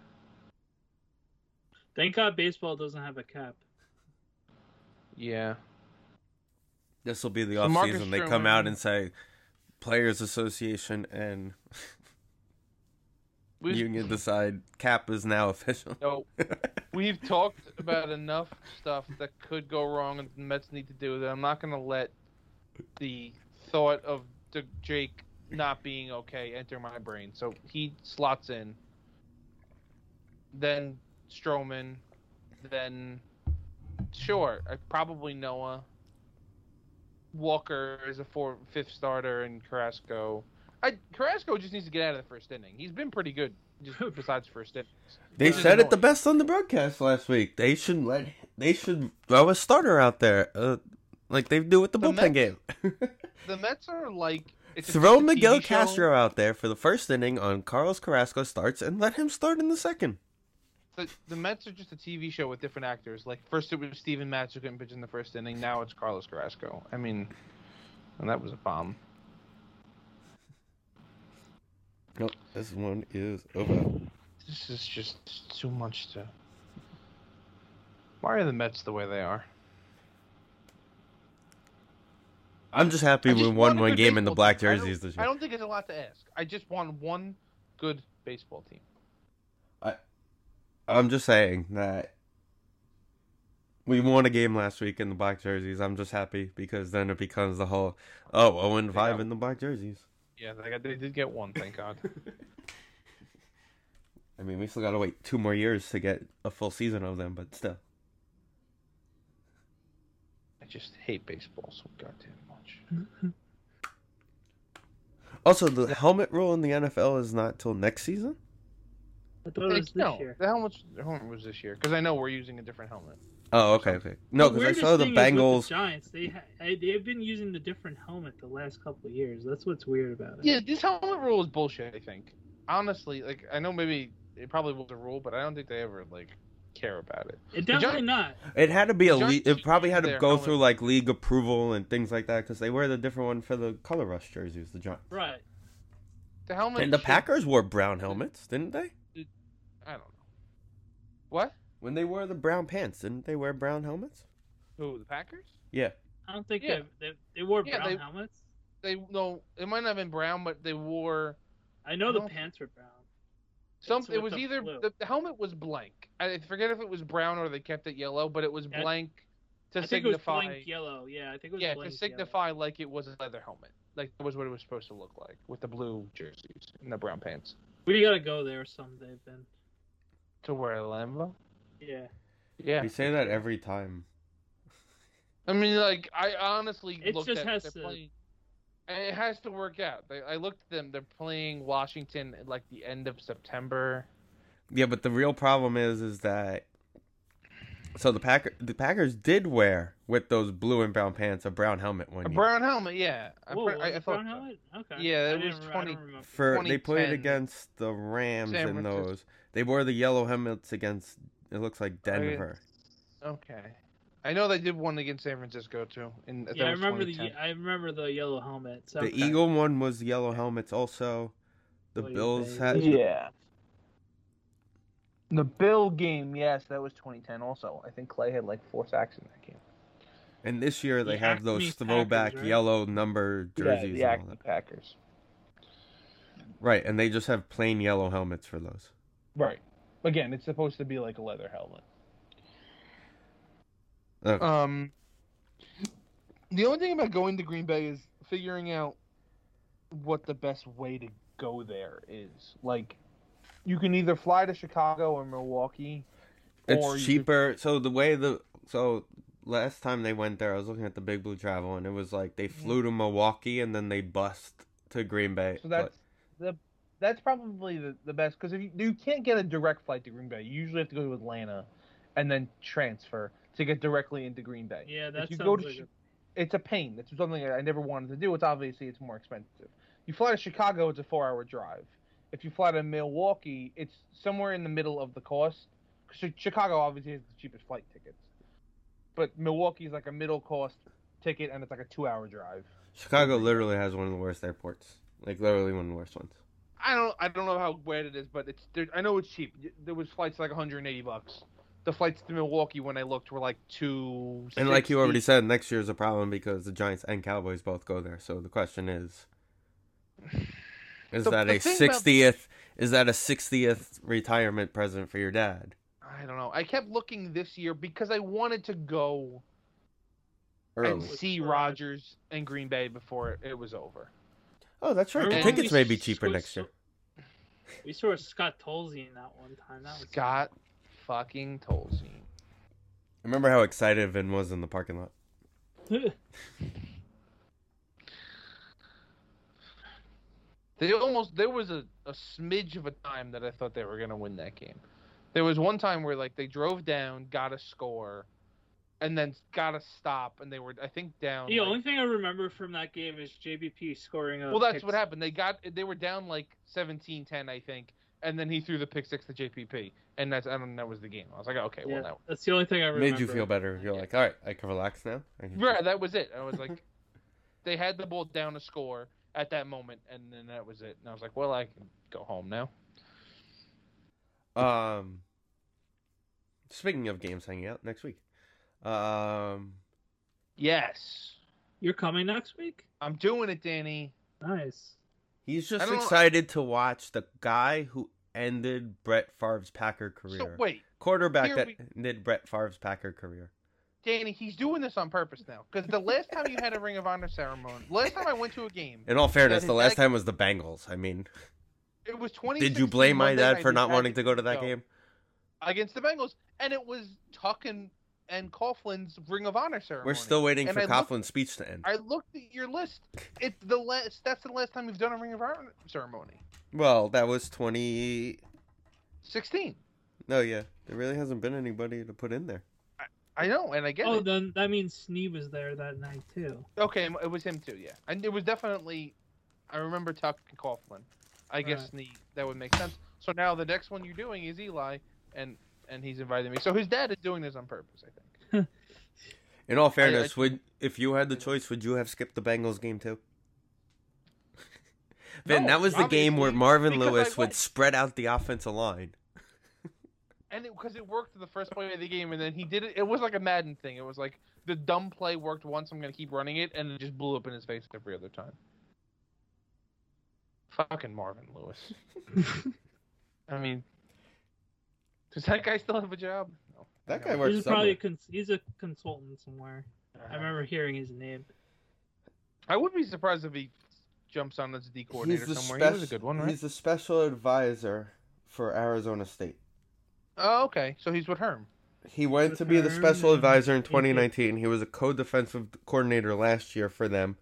Thank God baseball doesn't have a cap. Yeah. this will be the So off Marcus season. They come out and say, Players Association and We've, union decide cap is now official. No, we've talked about enough stuff that could go wrong and the Mets need to do that. I'm not going to let the thought of the Jake not being okay enter my brain. So he slots in. Then Stroman. Then, sure, I probably Noah. Walker is a four, fifth starter, and Carrasco. I Carrasco just needs to get out of the first inning. He's been pretty good, just besides first innings. They Which is said it the best on the broadcast last week. They should let they should throw a starter out there, uh, like they do with the, The bullpen Mets- game. The Mets are like it's throw a Miguel TV show. Castro out there for the first inning on Carlos Carrasco starts, and let him start in the second. The, the Mets are just a TV show with different actors. Like first it was Steven Matz who couldn't pitch in the first inning. Now it's Carlos Carrasco. I mean, and that was a bomb. Nope, this one is over. This is just too much to. Why are the Mets the way they are? I'm just happy I we won one game in the black team. Jerseys this I don't think it's a lot to ask. I just want one good baseball team. I, I'm just saying that we won a game last week in the black jerseys. I'm just happy because then it becomes the whole oh 0 and 5 in the black jerseys. Yeah, they, got, they did get one, thank God. I mean, we still gotta wait two more years to get a full season of them, but still. I just hate baseball so goddamn much. Mm-hmm. Also, the helmet rule in the NFL is not till next season. I thought it was this no, year. the helmet, the helmet was this year because I know we're using a different helmet. Oh, okay, okay. No, because I saw the thing is with Bengals. The Giants, they ha- they've been using the different helmet the last couple of years. That's what's weird about it. Yeah, this helmet rule is bullshit. I think honestly, like I know maybe it probably was a rule, but I don't think they ever like care about it. It The definitely Gi- not. It had to be a The le- It probably had to go helmet- through like league approval and things like that because they wear the different one for the color rush jerseys. The Giants Right. The helmet and the should- Packers wore brown helmets, didn't they? I don't know. What? When they wore the brown pants, didn't they wear brown helmets? Who? The Packers? Yeah. I don't think Yeah. they, they they wore Yeah, brown they- helmets. They no, it might not have been brown, but they wore I know the pants were brown. Some. It was the either the, the helmet was blank. I forget if it was brown or they kept it yellow, but it was Yeah, blank to I think it was signify. blank yellow. Yeah, I think it was yeah, to blank yellow. signify like it was a leather helmet. Like that was what it was supposed to look like with the blue jerseys and the brown pants. We gotta go there someday, Ben. To wear a Lambo. Yeah. Yeah. We say that every time. I mean, like I honestly It looked just at has they're to- playing, and it has to work out. They, I looked at them; they're playing Washington at like the end of September. Yeah, but the real problem is, is that so the Packer the Packers did wear with those blue and brown pants a brown helmet one A year. brown helmet, yeah. I, Whoa, pre- was I, I thought brown helmet? Okay. Yeah, it was didn't re- I 20. For they played against the Rams San in Francisco. those. They wore the yellow helmets against it looks like Denver. Okay, I know they did one against San Francisco too. In Yeah, I remember the I remember the yellow helmets. The Okay. Eagle one was yellow helmets also. The Oh, you Bills had Yeah. The Bill game, yes, that was 2010. Also, I think Clay had like four sacks in that game. and this year they The have Acme those Packers, throwback right? yellow number jerseys yeah, the and all Acme that. Packers. Right, and they just have plain yellow helmets for those. Right. Again, it's supposed to be like a leather helmet. Okay. Um, the only thing about going to Green Bay is figuring out what the best way to go there is. Like, you can either fly to Chicago or Milwaukee. or It's could- cheaper. So the way the so last time they went there, I was looking at the Big Blue Travel, and it was like they flew to Milwaukee and then they bust to Green Bay. So that's the that's probably the, the best because if you, you can't get a direct flight to Green Bay, you usually have to go to Atlanta and then transfer to get directly into Green Bay. Yeah, that if you sounds go to like a- it's a pain. That's something I never wanted to do. It's obviously it's more expensive. You fly to Chicago, it's a four-hour drive. if you fly to Milwaukee, it's somewhere in the middle of the cost. Chi- Chicago obviously has the cheapest flight tickets, but Milwaukee's like a middle cost ticket, and it's like a two-hour drive. Chicago literally has one of the worst airports. Like literally one of the worst ones. I don't I don't know how bad it is, but it's there, I know it's cheap. There was flights like 180 bucks. The flights to Milwaukee when I looked were like two. And like you already said, next year's a problem because the Giants and Cowboys both go there. So the question is, is The- that the a thing about- sixtieth? Is that a sixtieth retirement present for your dad? I don't know. I kept looking this year because I wanted to go and see Rodgers and Green Bay before it, it was over. Oh, that's right. The tickets may be cheaper next year. We saw Scott Tolzien that one time. That was Scott fucking toll Tolzien. Remember how excited Vin was in the parking lot? They almost there was a, a smidge of a time that I thought they were gonna win that game. There was one time where like they drove down, got a score, and then got a stop, and they were I think down. The like- only thing I remember from that game is JPP scoring a. well, that's pick what happened. They got they were down like 17-10, I think, and then he threw the pick six to JPP, and that's and that was the game. I was like, okay, Yeah, well now, that's the only thing I remember. Made you feel better. You're like, all right, I can relax now. I can- right, that was it. I was like, they had the ball down to score at that moment, and then that was it. And I was like, well, I can go home now. Um, speaking of games hanging out next week, um, Yes, You're coming next week. I'm doing it, Danny. Nice. He's just excited to watch the guy who ended Brett Favre's Packer career. So wait, Quarterback that we- ended Brett Favre's Packer career. Danny, he's doing this on purpose now. Because the last time you had a Ring of Honor ceremony, last time I went to a game, In all fairness, the last time was the Bengals. I mean, it was 20. did you blame my Monday dad for not wanting to go to that go game? against the Bengals? And it was Tuck and, and Coughlin's Ring of Honor ceremony. We're still waiting And for I looked- Coughlin's speech to end. I looked at your list. It's the last. That's the last time you've done a Ring of Honor ceremony. Well, that was 20. 16. No, yeah. There really hasn't been anybody to put in there. I know, and I get Oh, it. then that means Snee was there that night too. Okay, it was him too. Yeah, and it was definitely. I remember Tuck and Coughlin. I guess Right. the, that would make sense. So now the next one you're doing is Eli, and and he's inviting me. So his dad is doing this on purpose, I think. In all fairness, would if you had the choice, would you have skipped the Bengals game too? Vin, No, that was the game where Marvin Lewis would spread out the offensive line. And because it, worked the first play of the game, and then he did it. It was like a Madden thing. It was like the dumb play worked once. I'm gonna keep running it, and it just blew up in his face every other time. Fucking Marvin Lewis. I mean, does that guy still have a job? No. That guy works He's probably a cons- he's a consultant somewhere. I uh-huh. remember hearing his name. I would be surprised if he jumps on as a D coordinator somewhere. he was a good one, right? He's a special advisor for Arizona State. Oh, okay. So he's with Herm. He went With to be the special advisor in 2019. He was a co-defensive coordinator last year for them,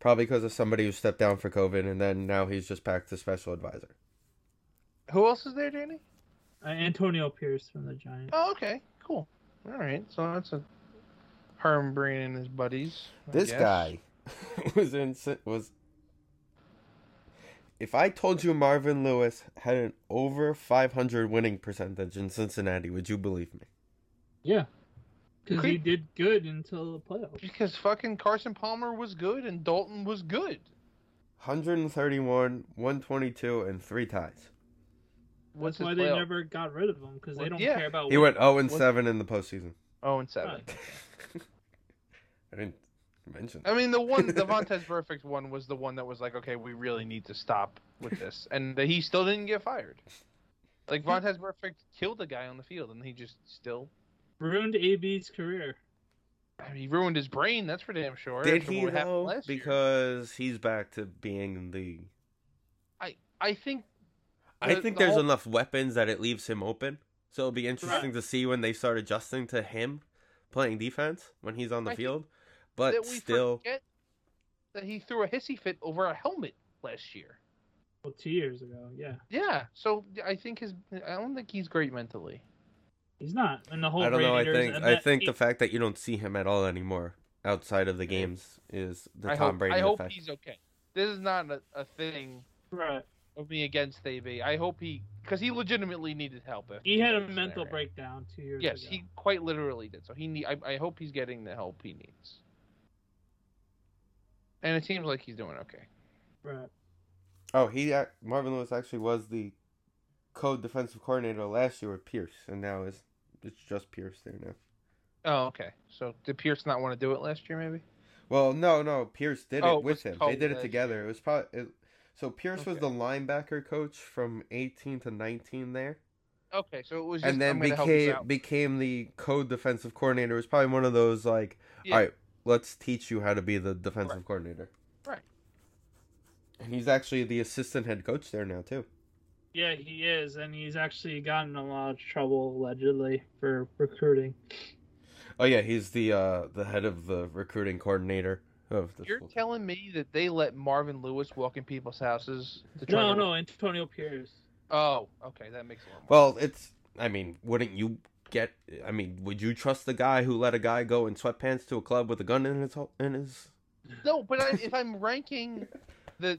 probably because of somebody who stepped down for COVID, and then now he's just back to special advisor. Who else is there, Danny? Uh, Antonio Pierce from the Giants. Oh, okay. Cool. All right. So that's a Herm bringing and his buddies. I This guess. guy was in was. If I told you Marvin Lewis had an over 500 winning percentage in Cincinnati, would you believe me? Yeah, because he did good until the playoffs. Because fucking Carson Palmer was good and Dalton was good. 131, 122, and three ties. What's That's why they playoff? never got rid of him because they don't yeah. care about. He winning. went 0 and What- 7 in the postseason. Oh, and seven. Right. I didn't mention. I mean, the one, the Vontaze Burfict one was the one that was like, okay, we really need to stop with this, and he still didn't get fired. Like Vontaze Burfict killed a guy on the field, and he just still, ruined AB's career. I mean, he ruined his brain. That's for damn sure. Did he though? last year. Because he's back to being the. I, I think I think the there's whole- enough weapons that it leaves him open. So it'll be interesting to see when they start adjusting to him playing defense when he's on the I field. But that we still, forget that he threw a hissy fit over a helmet last year. Well, two years ago, yeah, Yeah, so I think his, I don't think he's great mentally. he's not. And the whole I don't know. I think I that- think the fact that you don't see him at all anymore outside of the games is the I Tom hope, Brady I hope he's okay. This is not a, a thing right. Of me against AB. I hope he, because he legitimately needed help. If He had a was mental breakdown two years Yes, ago. he quite literally did. So he need. I, I hope he's getting the help he needs. And it seems like he's doing okay. Right. Oh, he Marvin Lewis actually was the co-defensive coordinator last year with Pierce, and now is it's just Pierce there now. Oh, okay. So did Pierce not want to do it last year? Maybe. Well, no, no, Pierce did Oh, it it with was him. They did it last together. It was probably it, so Pierce was the linebacker coach from 18 to 19 there, Okay, so it was. Just, and then I'm gonna help became became the co-defensive coordinator. It was probably one of those like, Yeah. all right, let's teach you how to be the defensive Right. coordinator. Right. And he's actually the assistant head coach there now too. Yeah, he is, and he's actually gotten a lot of trouble allegedly for recruiting. Oh yeah, he's the uh the head of the recruiting coordinator of the You're school. telling me that they let Marvin Lewis walk in people's houses to try No, to... no, Antonio Pierce. Oh, okay, that makes a lot more. Well, it's. I mean, wouldn't you get? I mean, would you trust the guy who let a guy go in sweatpants to a club with a gun in his ho- in his? No, but I, if I'm ranking the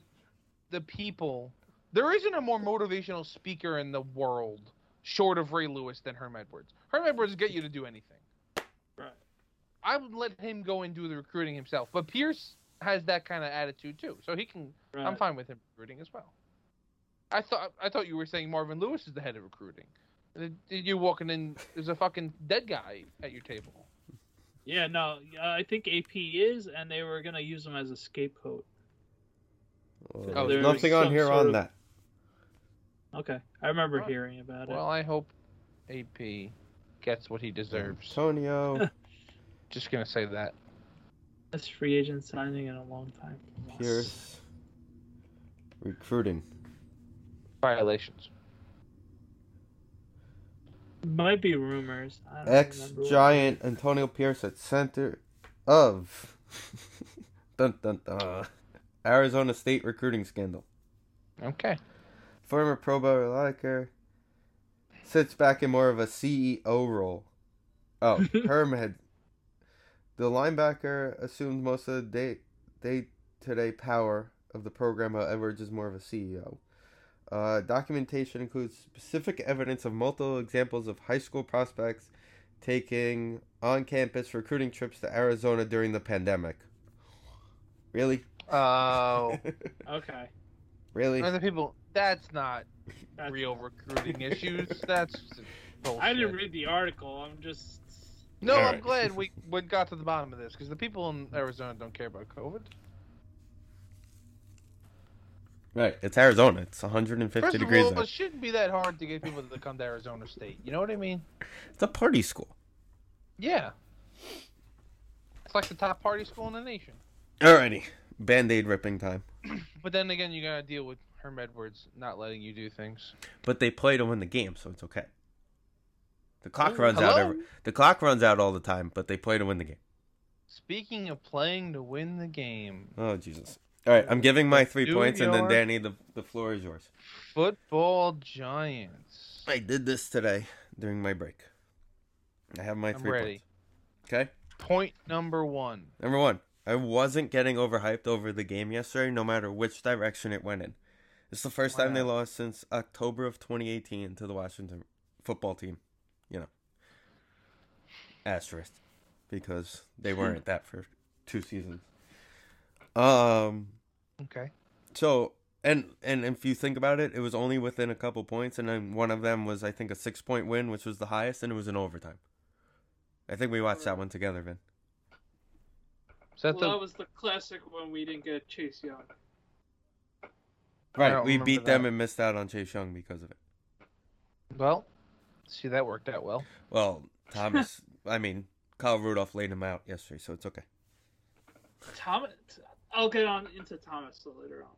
the people, there isn't a more motivational speaker in the world short of Ray Lewis than Herm Edwards. Herm Edwards get you to do anything. Right. I would let him go and do the recruiting himself, but Pierce has that kind of attitude too, so he can. Right. I'm fine with him recruiting as well. I thought I thought you were saying Marvin Lewis is the head of recruiting. You walking in, there's a fucking dead guy at your table. Yeah, no, uh, I think AP is, and they were gonna use him as a scapegoat. Well, Oh, there's there's nothing on here on of- that. Okay, I remember Right. hearing about it. Well, I hope AP gets what he deserves. Antonio Just gonna say that. it. That's free agent signing in a long time. Pierce recruiting. Violations. Might be rumors. Ex giant Antonio Pierce at center of dun, dun, dun, Arizona State recruiting scandal. Okay. Former Pro Bowl linebacker sits back in more of a CEO role. Oh, Herm had the linebacker assumed most of the day day to day power of the program. While Edwards is more of a CEO. Uh, documentation includes specific evidence of multiple examples of high school prospects taking on campus recruiting trips to Arizona during the pandemic. Really? Oh. Okay. really? Other people. That's not That's- real recruiting issues. That's bullshit. I didn't read the article. I'm just. No, All I'm right. glad we, we got to the bottom of this because the people in Arizona don't care about COVID. Right. It's Arizona. It's 150 First of degrees. all, there. it shouldn't be that hard to get people to come to Arizona State. You know what I mean? It's a party school. Yeah. It's like the top party school in the nation. Alrighty. Band aid ripping time. But then again, you gotta deal with Herm Edwards not letting you do things. But they play to win the game, so it's okay. The clock runs out every the clock runs out all the time, but they play to win the game. Speaking of playing to win the game, Oh Jesus. Alright, I'm giving my three Do points and then Danny the the floor is yours. football giants. I did this today during my break. I have my I'm three ready. points. Okay? Point number one. Number one, I wasn't getting overhyped over the game yesterday, no matter which direction it went in. It's the first time they lost since October of 2018 to the Washington football team. You know, asterisk, because they weren't that for two seasons. Um. Okay. So, and and if you think about it, it was only within a couple points, and then one of them was I think a six point win, which was the highest, and it was in overtime. I think we watched that one together, Vin. That well, the that was the classic one we didn't get Chase Young. Right, we remember beat them and missed out on Chase Young because of it. well? See, that worked out well. Well, Thomas, I mean, Kyle Rudolph laid him out yesterday, so it's okay. Thomas. I'll get on into Thomas later on.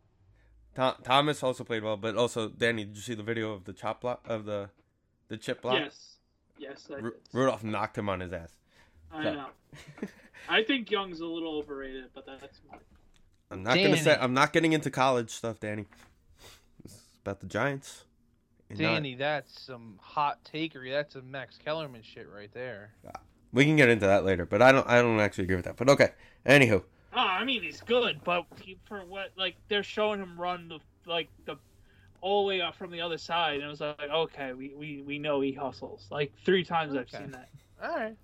Tho- Thomas also played well, but also Danny, did you see the video of the chop block of the the chip block? Yes. Yes, I Ru- did. Rudolph knocked him on his ass. I so- know. I think Young's a little overrated, but that's my. I'm not gonna say I'm not getting into college stuff, Danny. It's about the Giants. And not- Danny, that's some hot takery. That's some Max Kellerman shit right there. we can get into that later, but I don't I don't actually agree with that. But okay. Anywho, Oh, I mean he's good, but he, for what like they're showing him run the like the all the way up from the other side, and it was like, okay, we, we, we know he hustles. Like three times I've seen that. All right.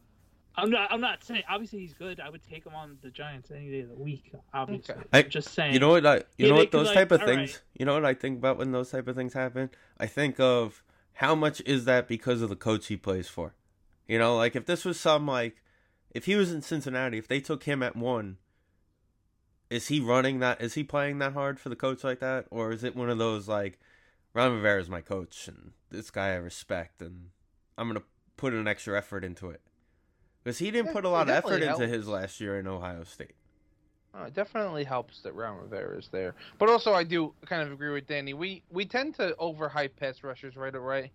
I'm not. I'm not saying. Obviously, he's good. I would take him on the Giants any day of the week. Obviously, Okay. I- I'm just saying. You know what? I, you Yeah, know what could, those like, type of things. right. You know what I think about when those type of things happen. I think of how much is that because of the coach he plays for. You know, like if this was some like, if he was in Cincinnati, if they took him at one, is he running that? Is he playing that hard for the coach like that, or is it one of those like, Ron Rivera is my coach and this guy I respect and I'm gonna put an extra effort into it. Because he didn't Yeah, put a lot of effort definitely into his last year in Ohio State. Oh, it definitely helps that Ron Rivera is there. But also, I do kind of agree with Danny. We we tend to overhype pass rushers right away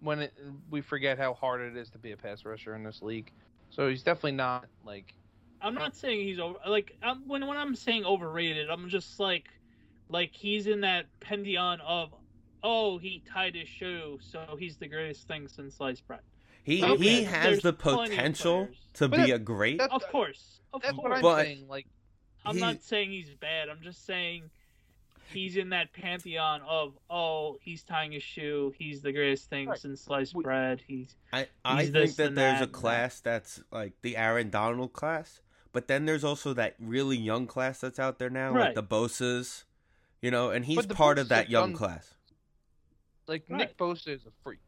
when it, we forget how hard it is to be a pass rusher in this league. So he's definitely not like I'm not saying he's over. Like I'm, when when I'm saying overrated, I'm just like, like he's in that pantheon of, oh, he tied his shoe, so he's the greatest thing since sliced bread. He Okay, he has there's the potential to But be a great. that- Of course, of that's what course. I'm But- saying. Like I'm he- not saying he's bad. I'm just saying he's in that pantheon of oh, he's tying his shoe. He's the greatest thing Right. since sliced bread. He's I I he's think this that and there's that a class that's like the Aaron Donald class, but then there's also that really young class that's out there now, like the Bosa's, you know, and he's But the part of that have young class, like Right. Nick Bosa is a freak.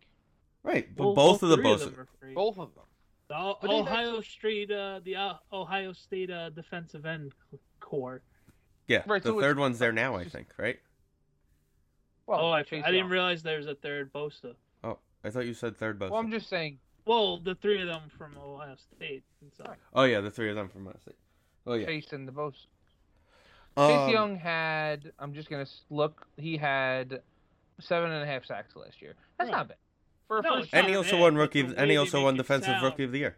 Right? But well, both all of the both Bosa, them are. Both of them. The O- Ohio State, uh, the uh, Ohio State uh, defensive end core. yeah, Right, the so third one's there now, I think, right? Well, oh, I, Chase I didn't realize there was a third Bosa. Oh, I thought you said third Bosa. Well, I'm just saying. Well, the three of them from Ohio State. and so- Right. Oh yeah, the three of them from Ohio State. Oh yeah, Chase and the Bosa. Um, Chase Young had. I'm just gonna look. He had seven and a half sacks last year. That's Right. not bad for a No, first. and he also won but rookie, the of, and he also won defensive sound- rookie of the year.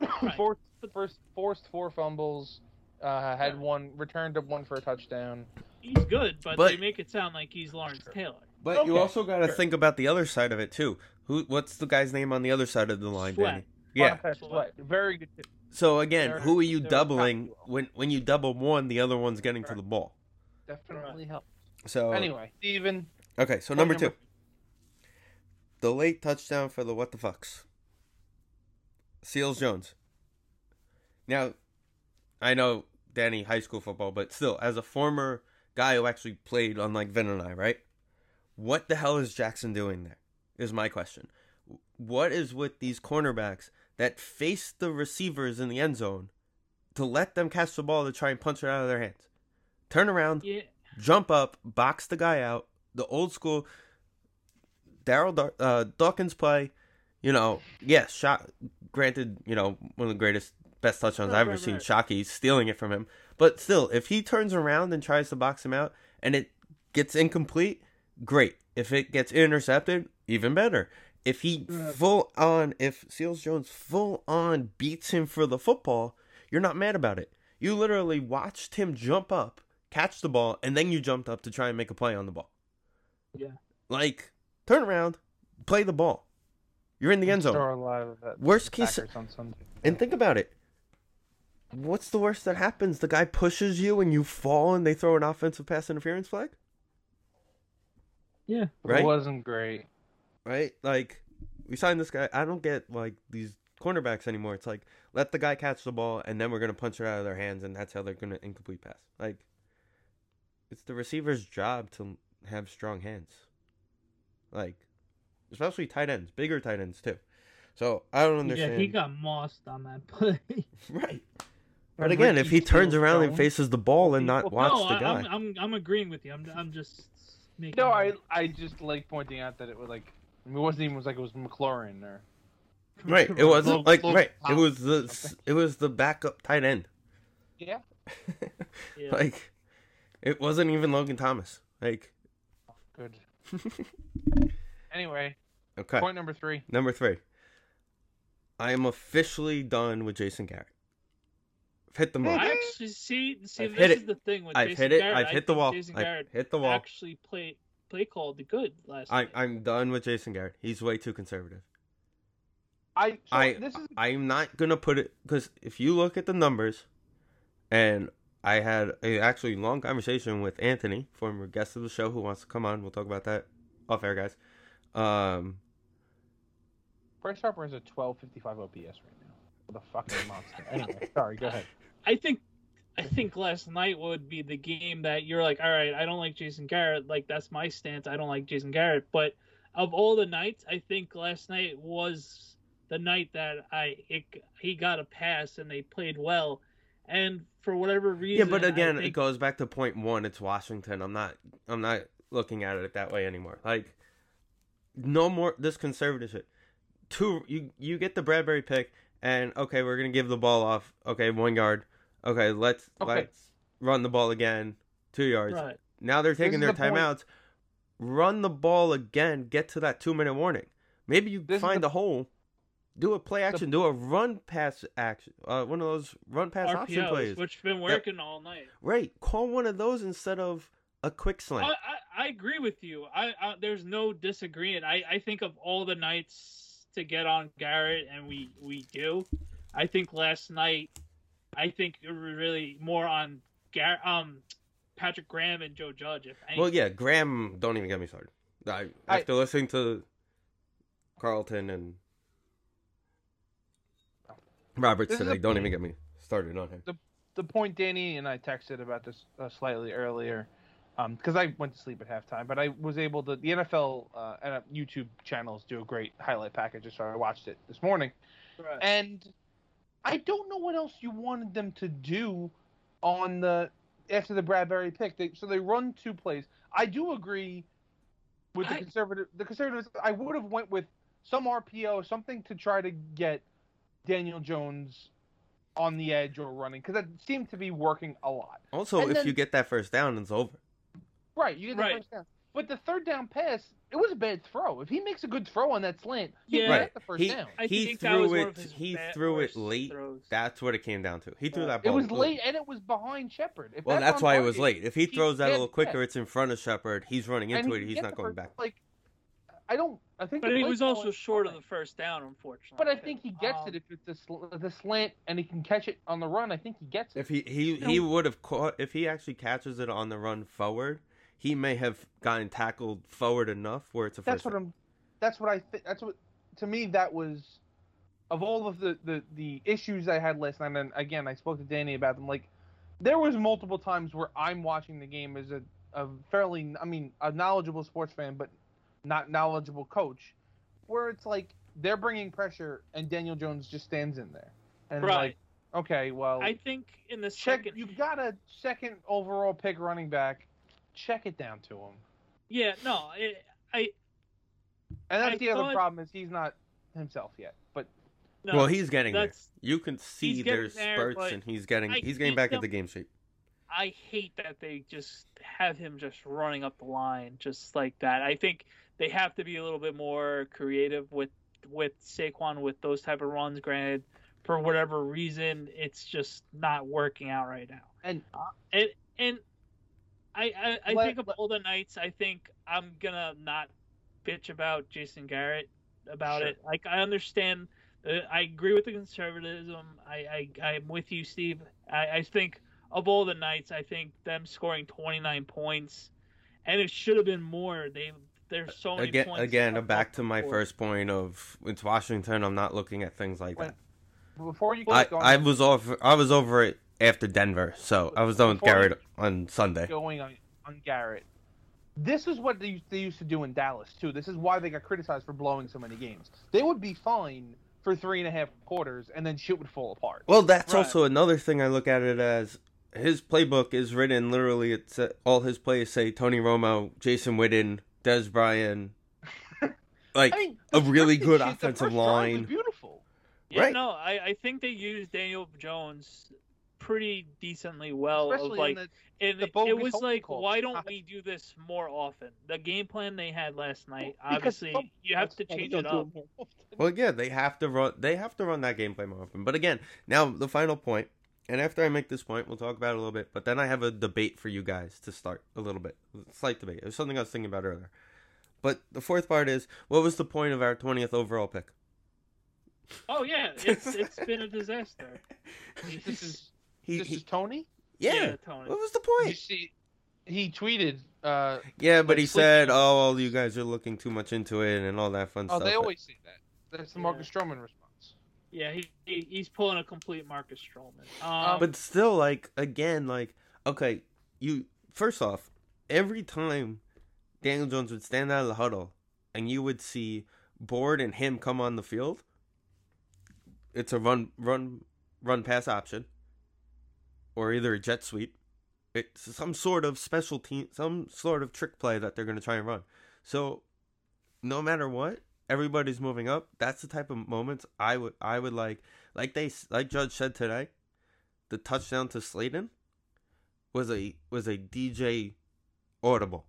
Right. forced, first, forced four fumbles. Uh, had Right. one returned up one for a touchdown. He's good, but, But- they make it sound like he's Lawrence Taylor. But you also got to sure. think about the other side of it too. Who? What's the guy's name on the other side of the line, Sweat. Danny? Yeah. Sweat, very good. So again, They're- who are you doubling when when you double one, the other one's getting to the ball. Definitely helped. So Anyway, Steven, okay, so point number number- two, the late touchdown for the what the fucks, Seals Jones. Now, I know Danny high school football, but still, as a former guy who actually played, unlike Vin and I, right? What the hell is Jackson doing there? Is my question. What is with these cornerbacks that face the receivers in the end zone to let them catch the ball to try and punch it out of their hands? Turn around, Yeah, jump up, box the guy out. The old school Daryl uh, Dawkins play. You know, yes, shot. Granted, you know one of the greatest, best touchdowns I've ever right, seen. right. Shockey stealing it from him, but still, if he turns around and tries to box him out and it gets incomplete, great. If it gets intercepted, even better. If he full on, if Seals Jones full on beats him for the football, you're not mad about it. You literally watched him jump up, catch the ball, and then you jumped up to try and make a play on the ball. Yeah. Like, turn around, play the ball. You're in the end zone. At uh, Worst case- on And think about it. What's the worst that happens? The guy pushes you and you fall and they throw an offensive pass interference flag? yeah. Right? It wasn't great. right? Like we signed this guy. I don't get like these cornerbacks anymore. It's like let the guy catch the ball and then we're gonna punch it out of their hands and that's how they're gonna incomplete pass. Like it's the receiver's job to have strong hands. Like especially tight ends, bigger tight ends too. So I don't understand. Yeah, he got mossed on that play. right. Or But again, if he turns Seals around and faces the ball and not Well, watch no, the guy, I'm, I'm I'm agreeing with you. I'm I'm just making. No, I I just like pointing out that it was like I mean, it wasn't even it was like it was McLaurin or right? It wasn't Little- like little right. It was the it was the backup tight end. yeah. Yeah. Like it wasn't even Logan Thomas. Like Good. Anyway, okay. point number three. Number three. I am officially done with Jason Garrett. I've hit the mark. I actually see. See, I've this hit is it. the thing with I've Jason hit it. Garrett. I've I hit the wall. Jason I've hit the wall. actually play play called the good last I, night. I'm done with Jason Garrett. He's way too conservative. I so I this is I'm not gonna put it because if you look at the numbers, and I had a actually long conversation with Anthony, former guest of the show, who wants to come on. We'll talk about that off air, guys. Um, Bryce Harper has a 1255 OPS right now. What a fucking monster. Anyway, sorry, go ahead. I think I think last night would be the game that you're like, all right, I don't like Jason Garrett. Like that's my stance. I don't like Jason Garrett. But of all the nights, I think last night was the night that I it, he got a pass and they played well. And for whatever reason, yeah, but again, I it goes back to point one. It's Washington. I'm not. I'm not looking at it that way anymore. Like, no more this conservative shit. Two, you you get the Bradberry pick, and okay, we're gonna give the ball off. Okay, one yard. Okay, let's Okay. let's run the ball again. Two yards. right. Now they're taking their the point- timeouts. Run the ball again. Get to that two minute warning. Maybe you This find the- a hole. Do a play action. do a run pass action. Uh, one of those run pass option RPOs, plays. which have been working all night. Right. Call one of those instead of a quick I, slant. I, I agree with you. I, I there's no disagreeing. I, I think of all the nights to get on Garrett, and we we do. I think last night, I think it was really more on Gar um Patrick Graham and Joe Judge. If anything. well, yeah, Graham. Don't even get me started. I, I- after listening to Carlton and Roberts This is today, don't even get me started on him. the the point Danny and I texted about this uh, slightly earlier, because I went to sleep at halftime, but I was able to. The NFL uh, and uh, YouTube channels do a great highlight package, so I watched it this morning, Right. and I don't know what else you wanted them to do on the after the Bradberry pick. They, so they run two plays. I do agree with the I- conservative. The conservatives. I would have went with some RPO, something to try to get Daniel Jones on the edge or running because that seemed to be working a lot. Also, And if then- you get that first down, it's over. Right, you get the Right. first down. But the third down pass, it was a bad throw. If he makes a good throw on that slant, he Yeah. can Right. the first He down. I he think that threw was one it. of his He threw it late. throws. That's what it came down to. He threw Yeah. that ball. It was late and it was behind Shepard. If Well, that's on why it was late. If he he throws that a little quicker, that. it's in front of Shepard. He's running into he it. He's not going back. Like, I don't. I think. But he was also short of the first down, unfortunately. But I think he gets Um, it if it's the, sl- the slant and he can catch it on the run. I think he gets it. If he he he would have caught if he actually catches it on the run forward, he may have gotten tackled forward enough where it's a that's what down. I'm. That's what I. Th- that's what. To me, that was. Of all of the, the the issues I had last night, and again, I spoke to Danny about them. Like, there was multiple times where I'm watching the game as a, a fairly, I mean, a knowledgeable sports fan, but not knowledgeable coach, where it's like they're bringing pressure and Daniel Jones just stands in there, and Right. like, okay, well, I think in the check. second, You've got a second overall pick running back. Check it down to him. yeah, no, it, I And that's I the other problem is he's not himself yet. But no, well, he's getting there. You can see there's there, spurts, and he's getting I he's getting back them- into game shape. I hate that they just have him just running up the line just like that. I think they have to be a little bit more creative with with Saquon with those type of runs. Granted, for whatever reason, it's just not working out right now. And- uh, and and I I, I Let- think of all the nights. I think I'm gonna not bitch about Jason Garrett about Sure. it. Like I understand. Uh, I agree with the conservatism. I, I I'm with you, Steve. I, I think of all the nights, I think them scoring 29 points, and it should have been more. They there's so many Again, points. again, back to my board. first point of it's Washington. I'm not looking at things like When- that. before you I, going, I was over I was over it after Denver, so I was done with Garrett on Sunday. going on, on Garrett, this is what they, used- they used to do in Dallas too. This is why they got criticized for blowing so many games. They would be fine for three and a half quarters, and then shit would fall apart. Well, that's Right. also another thing I look at it as. His playbook is written literally. It's uh, all his plays say Tony Romo, Jason Witten, Dez Bryant, like I mean, a really good shit, offensive first drive was line. beautiful. Yeah, right. no, I, I think they used Daniel Jones pretty decently well. Especially of like, in and the it, it was like, calls. why don't we do this more often? The game plan they had last night, Because obviously, some- you have to change it do up. Well, yeah, they have to run. They have to run that game plan more often. But again, now the final point, and after I make this point, we'll talk about it a little bit. But then I have a debate for you guys to start a little bit, slight debate. It was something I was thinking about earlier. But the fourth part is, what was the point of our twentieth overall pick? Oh yeah, it's it's been a disaster. This is he, this he- is Toney. Yeah. Toney. What was the Did you point? see? He tweeted. Uh, Yeah, but he sleep said, "Oh, well, you guys are looking too much into it and all that fun oh, stuff." Oh, they always say that. That's the Yeah. Marcus Stroman response. Yeah, he, he he's pulling a complete Marcus Stroman. Um, But still, like again, like okay, you first off, every time Daniel Jones would stand out of the huddle, and you would see Board and him come on the field. It's a run, run, run pass option, or either a jet sweep. It's some sort of special team, some sort of trick play that they're going to try and run. So, no matter what, everybody's moving up. That's the type of moments I would, I would like, like they, like Judge said today the touchdown to Slayton was a was a DJ audible.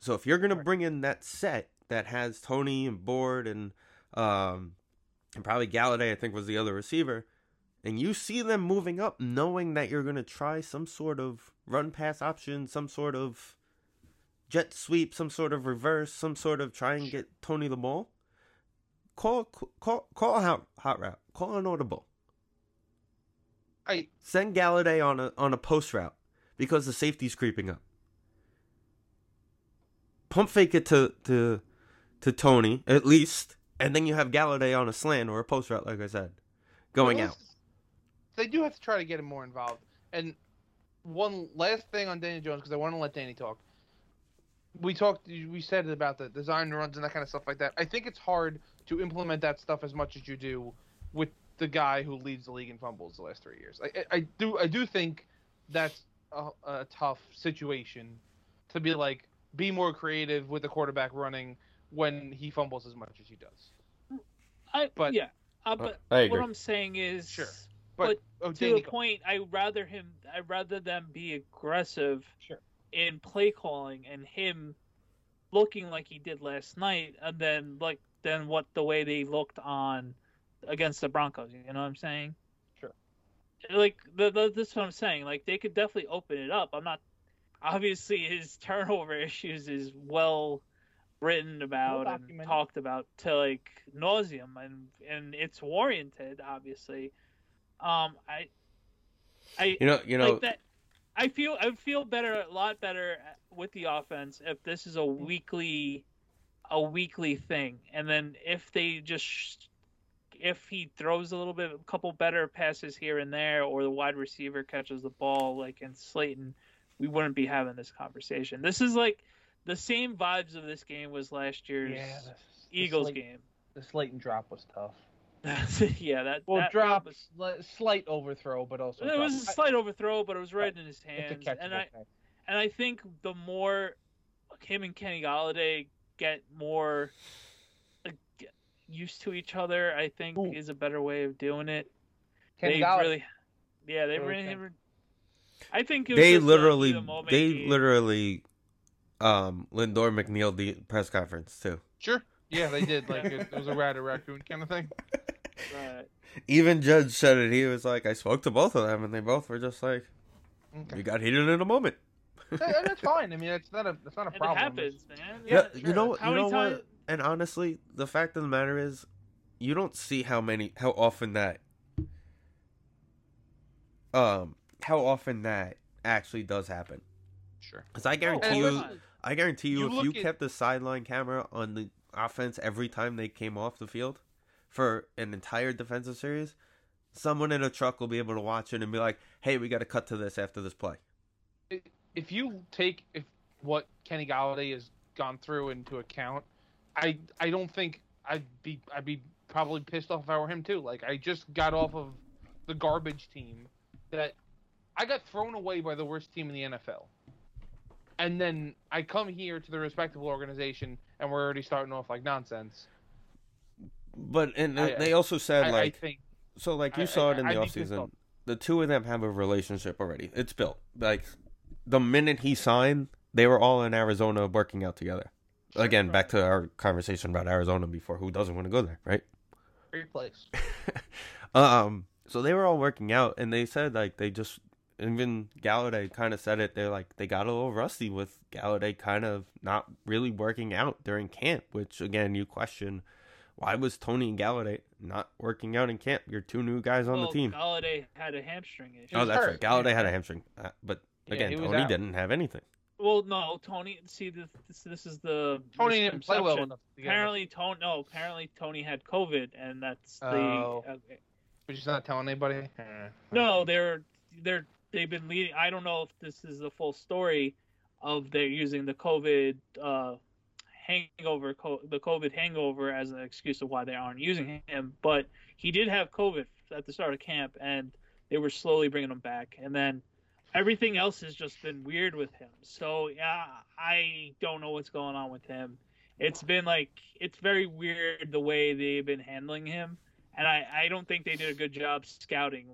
So if you're gonna bring in that set that has Toney and Board and um and probably Golladay, I think was the other receiver, and you see them moving up, knowing that you're gonna try some sort of run pass option, some sort of jet sweep, some sort of reverse, some sort of try and get Toney the ball. Call call call a hot, hot route. Call an audible I send Golladay on a on a post route because the safety's creeping up. Pump fake it to to to Toney at least, and then you have Golladay on a slant or a post route, like I said, going Well, out. They do have to try to get him more involved. And one last thing on Danny Jones, because I want to let Danny talk. We talked, we said about the design runs and that kind of stuff like that. I think it's hard to implement that stuff as much as you do with the guy who leads the league in fumbles the last three years. I, I, I do, I do think that's a, a tough situation to be like, be more creative with the quarterback running when he fumbles as much as he does. I, but- yeah, uh, but I what. I'm saying is, Sure. But oh, to Danny, the go. point, I rather him, I rather them be aggressive Sure. In play calling and him looking like he did last night, and then like then what the way they looked on against the Broncos. You know what I'm saying? Sure. Like the, the, that's what I'm saying. Like they could definitely open it up. I'm not. Obviously, his turnover issues is well written about and talked about to like nauseum, and and it's warranted, obviously. Um, I, I, You know, you know, like that. I feel I feel better, a lot better with the offense if this is a weekly, a weekly thing, and then if they just, if he throws a little bit, a couple better passes here and there, or the wide receiver catches the ball like in Slayton, we wouldn't be having this conversation. This is like the same vibes of this game was last year's Yeah, Eagles the Slayton, game. The Slayton drop was tough. yeah, that Well, that, drop, that was, sli- slight overthrow, but also it was a drop. slight overthrow, but it was right in his hands, and I catch. and I think the more him and Kenny Golladay get more like, get used to each other, I think Ooh. is a better way of doing it. Kenny they Golladay. really, yeah, they Really really. think- I think it was they literally, the they game. literally, um, Lindor McNeil the press conference too. Sure. Yeah, they did. Like it, it was a rat or raccoon kind of thing. Right. Even Judge said it. He was like, I spoke to both of them, and they both were just like, Okay. "We got heated in a moment." That- that's fine. I mean, it's not a that's not a And it happens, man. Yeah, Yeah, you know. How you many know what? times? And honestly, the fact of the matter is, you don't see how many, how often that, um, how often that actually does happen. Sure. Because I Oh, guarantee And you, I guarantee you, you if you at- kept the sideline camera on the offense every time they came off the field for an entire defensive series, someone in a truck will be able to watch it and be like, "Hey, we got to cut to this after this play." if you take if what Kenny Golladay has gone through into account, I I don't think I'd be I'd be probably pissed off if I were him too. Like I just got off of the garbage team that I got thrown away by the worst team in the NFL. And then I come here to the respectable organization and we're already starting off like nonsense. But and I- they also said I, like, I think so like you saw it in the offseason. The two of them have a relationship already. It's built. Like the minute he signed, they were all in Arizona working out together. Again, back to our conversation about Arizona before. Who doesn't want to go there, right? great place. um, so they were all working out, and they said like they just even Golladay kind of said it. They're like they got a little rusty with Golladay kind of not really working out during camp, which again you question why was Toney and Golladay not working out in camp? You're two new guys on well, the team. Golladay had a hamstring issue. Oh, that's hurt. right. Golladay had a hamstring, uh, but again, he was Toney out. didn't have anything. Well, no, Toney. See, this this, this is the Toney didn't play well enough. Apparently, Toney. No, apparently Toney had COVID, and that's the. Oh. uh, but she's not telling anybody. No, they're they're they've been leading. I don't know if this is the full story of they're using the COVID uh, hangover, co- the COVID hangover as an excuse of why they aren't using him. But he did have COVID at the start of camp, and they were slowly bringing him back, and then everything else has just been weird with him. So yeah, I don't know what's going on with him. It's been like it's very weird the way they've been handling him, and I I don't think they did a good job scouting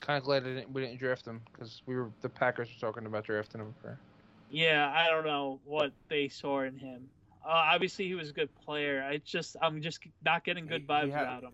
Kind of glad I didn't, we didn't draft him because we were the Packers were talking about drafting him for. Yeah, I don't know what they saw in him. Uh, obviously, he was a good player. I just, I'm just not getting good vibes he had- about him.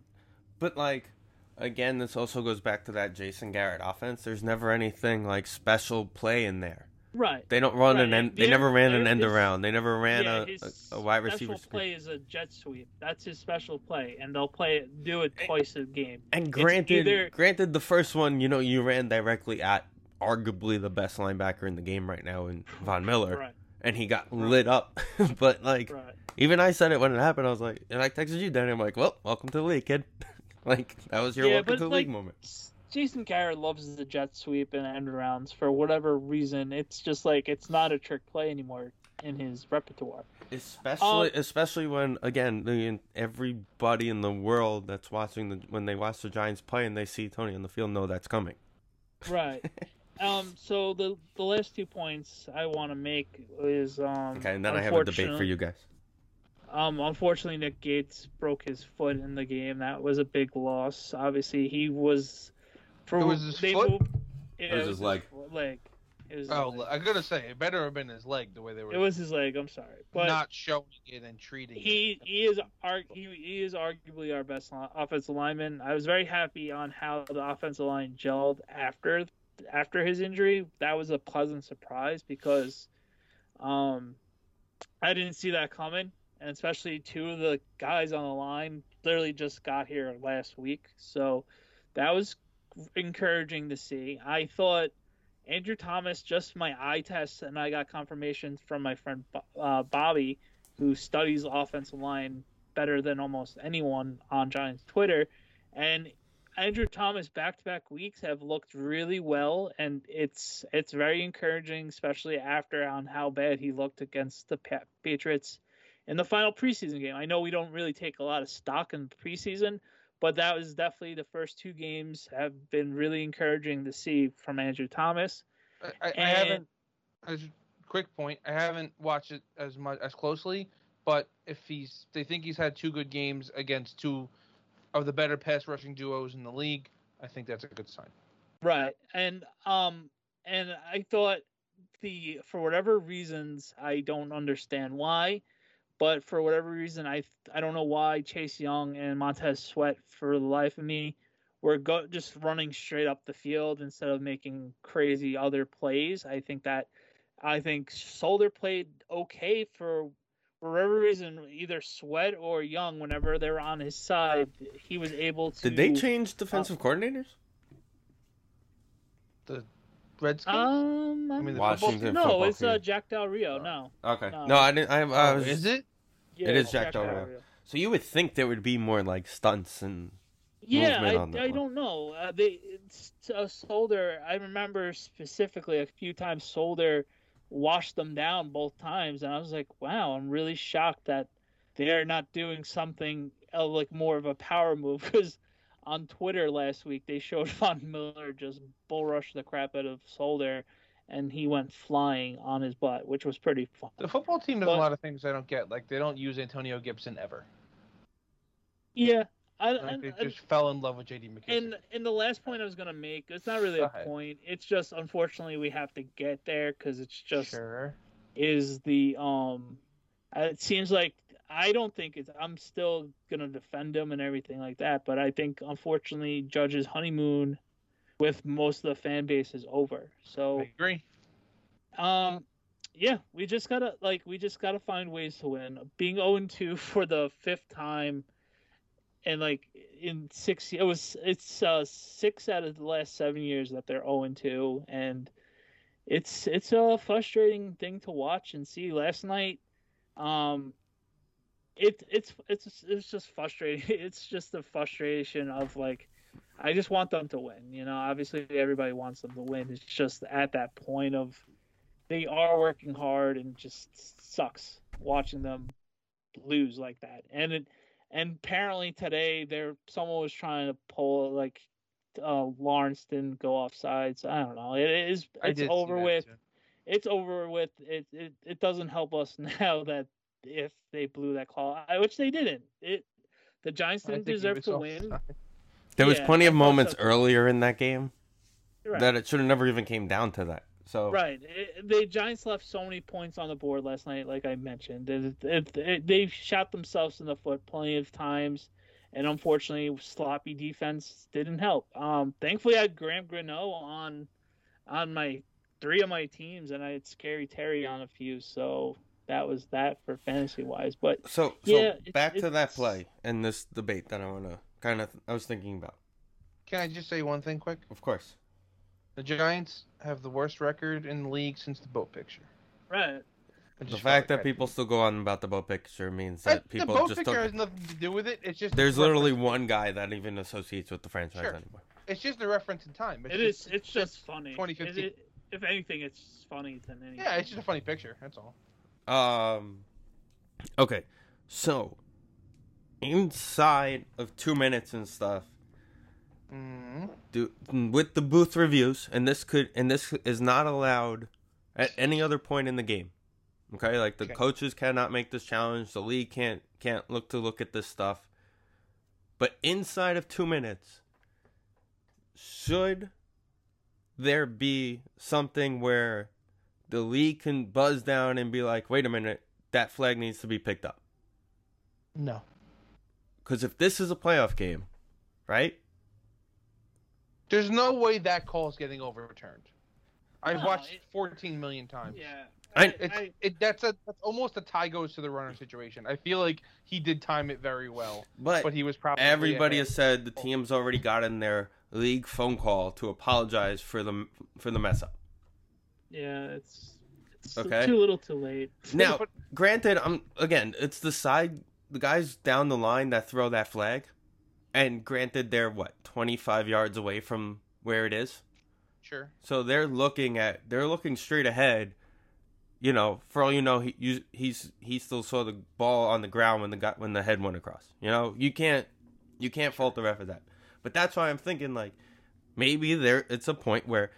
But like, again, this also goes back to that Jason Garrett offense. There's never anything like special play in there. Right. They don't run Right, an end. They never ran an end around. They never ran yeah, a, a, a wide receiver special play is a jet sweep. That's his special play, and they'll play it, do it twice a game. And granted, either- granted, the first one, you know, you ran directly at arguably the best linebacker in the game right now in Von Miller, Right. and he got Right. lit up. but like, even I said it when it happened. I was like, and I texted you, Danny. I'm like, well, welcome to the league, kid. like that was your Yeah, welcome to the like, league moment. Jason Garrett loves the jet sweep and end rounds for whatever reason. It's just like it's not a trick play anymore in his repertoire. Especially, Um, especially when again, everybody in the world that's watching the when they watch the Giants play and they see Toney on the field, know that's coming. Right. um. So the the last two points I want to make is um. Okay, and then I have a debate for you guys. Um, unfortunately, Nick Gates broke his foot in the game. That was a big loss. Obviously, he was. For, It was his they foot? moved- It yeah, was his leg. Leg. It was, Oh, leg. I gotta say, it better have been his leg the way they were it was his leg. I'm sorry, but not showing it and treating he it. he is arg- he, he is arguably our best li- offensive lineman. I was very happy on how the offensive line gelled after after his injury. That was a pleasant surprise because um I didn't see that coming, and especially two of the guys on the line literally just got here last week, so that was encouraging to see. I thought Andrew Thomas, just my eye test, and I got confirmation from my friend uh, Bobby, who studies offensive line better than almost anyone on Giants Twitter, and Andrew Thomas back-to-back weeks have looked really well, and it's it's very encouraging, especially after on how bad he looked against the Patriots in the final preseason game. I know we don't really take a lot of stock in preseason, but that was definitely the first two games have been really encouraging to see from Andrew Thomas. I, I, I haven't. As a quick point, I haven't watched it as much as closely. But if he's, they think he's had two good games against two of the better pass rushing duos in the league. I think that's a good sign. Right. And um and I thought the for whatever reasons I don't understand why, but for whatever reason I I don't know why Chase Young and Montez Sweat for the life of me were go, just running straight up the field instead of making crazy other plays. I think that I think Solder played okay for for whatever reason, either Sweat or Young, whenever they were on his side, he was able to. Did they change defensive uh, coordinators? Redskins. Um, I mean, the Washington football no, it's uh. Jack Del Rio. No, Okay. No. No, I didn't. I, I Oh, was. is it? yeah, It is it's Jack Del Rio. Rio. So you would think there would be more like stunts and Yeah, movement on that I, I one. don't know. Uh, they it's, uh, Solder. I remember specifically a few times Solder washed them down both times, and I was like, wow, I'm really shocked that they're not doing something uh, like more of a power move because. On Twitter last week, they showed Von Miller just bull rush the crap out of Solder, and he went flying on his butt, which was pretty fun. The football team does But- a lot of things I don't get. Like they don't use Antonio Gibson ever. Yeah, I, Like, and, they and- just fell in love with J.D. McKissic. And and the last point I was gonna make, it's not really Go a ahead. point. It's just unfortunately we have to get there because it's just sure. is the um. It seems like I don't think it's. I'm still gonna defend him and everything like that, but I think unfortunately Judge's honeymoon with most of the fan base is over. So I agree. um, yeah, we just gotta like we just gotta find ways to win. Being 0 2 for the fifth time, and like in six, it was it's uh, six out of the last seven years that they're 0 2, and it's it's a frustrating thing to watch and see. Last night, um, it it's it's it's just frustrating. It's just the frustration of like. I just want them to win. You know, obviously everybody wants them to win. It's just at that point of they are working hard and just sucks watching them lose like that. And it and apparently today there someone was trying to pull like uh Lawrence didn't go off sides. I don't know. It is it's over with. too. It's over with. It, it it doesn't help us now that if they blew that call, which they didn't. It the Giants didn't deserve to offside. win. There was Yeah, plenty of moments so, earlier in that game Right. that it should have never even came down to that. So Right. It, the Giants left so many points on the board last night, like I mentioned. It, it, it, they shot themselves in the foot plenty of times, and unfortunately, sloppy defense didn't help. Um, thankfully, I had Graham Gano on on my three of my teams, and I had Scary Terry on a few, so that was that for fantasy wise. But So, so Yeah, it's- back to that play and this debate that I want to kind of I was thinking about. Can I just say one thing quick? Of course. The Giants have the worst record in the league since the boat picture. right, The fact that people still go on about the boat picture means I- that the people boat just picture don't. has nothing to do with it. It's just There's literally one guy that even associates with the franchise Sure. anymore. It's just a reference in time. It's it just, is. It's just funny. 2015. It- it- if anything, it's funny than anything. Yeah, it's just a funny picture. That's all. Um. Okay, so inside of two minutes and stuff, hmm do with the booth reviews, and this could and this is not allowed at any other point in the game. Okay, like the Okay. coaches cannot make this challenge. The league can't can't look to look at this stuff. But inside of two minutes, should there be something where the league can buzz down and be like, "Wait a minute, that flag needs to be picked up"? No. Because if this is a playoff game, right? There's no way that call is getting overturned. I've No, watched it- 14 million times. Yeah. I- It's I- it that's a that's almost a tie goes to the runner situation. I feel like he did time it very well, But, but he was probably everybody ahead. has said the team's already gotten their league phone call to apologize for the for the mess up. Yeah, it's, it's Okay. too little, too late. Now, granted, I'm again, it's the side the guys down the line that throw that flag, and granted, they're what 25 yards away from where it is, Sure. so they're looking at they're looking straight ahead. You know, for all you know, he you, he's he still saw the ball on the ground when the guy when the head went across. You know, you can't you can't fault the ref for that. But that's why I'm thinking like maybe there it's a point where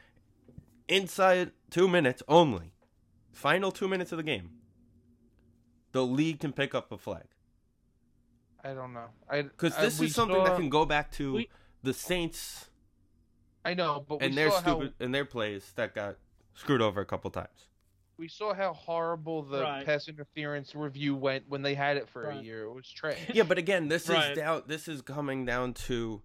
inside two minutes only, final two minutes of the game, the league can pick up a flag I don't know. I because this we is something that can go back to we- the Saints I know, but we and their saw stupid how and their plays that got screwed over a couple times. we saw how horrible the Right. pass interference review went when they had it for a year. It was trash. Yeah, but again, this Right. is down. This is coming down to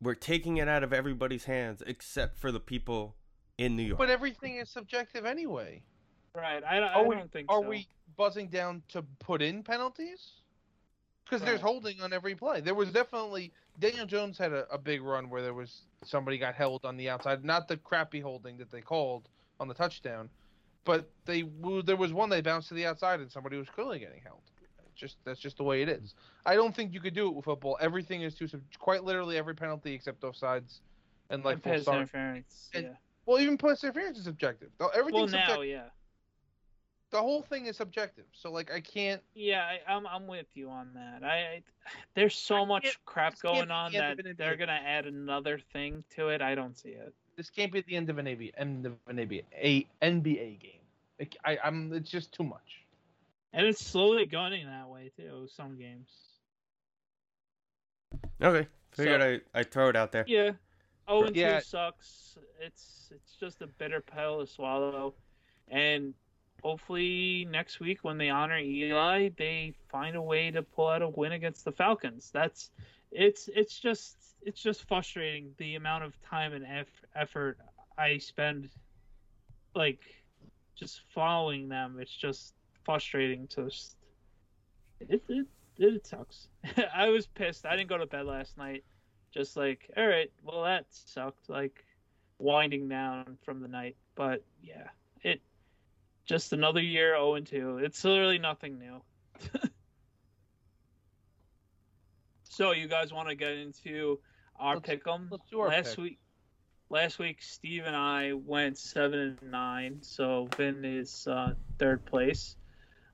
we're taking it out of everybody's hands except for the people in New York. But everything is subjective anyway. Right. I, I don't think are so. we buzzing down to put in penalties? Because there's holding on every play. There was definitely Daniel Jones had a, a big run where there was somebody got held on the outside, not the crappy holding that they called on the touchdown, but they there was one they bounced to the outside and somebody was clearly getting held. Just that's just the way it is. I don't think you could do it with football. Everything is too sub- quite literally every penalty except offsides and like And full pass start. interference. And- yeah. Well, even pass interference is subjective. Though Well, now, subjective. yeah. The whole thing is subjective. So like I can't. Yeah, I, I'm I'm with you on that. I, I there's so much crap going on the that they're gonna add another thing to it. I don't see it. This can't be the end of an NBA, end of an NBA, a NBA game. It, I, I'm. It's just too much. And it's slowly going that way too. Some games. okay, figured So- I I throw it out there. Yeah. Oh, and Yeah. two sucks. It's it's just a bitter pill to swallow, and hopefully next week when they honor Eli, they find a way to pull out a win against the Falcons. That's it's it's just it's just frustrating the amount of time and eff- effort I spend like just following them. It's just frustrating to. Just, it it it sucks. I was pissed. I didn't go to bed last night. Just like, all right, well that sucked. Like winding down from the night, but yeah, it just another year 0 and 2. It's literally nothing new. so you guys want to get into our Let's- pick 'em? let's do our last pick. week. Last week, Steve and I went seven and nine, so Vin is uh, third place.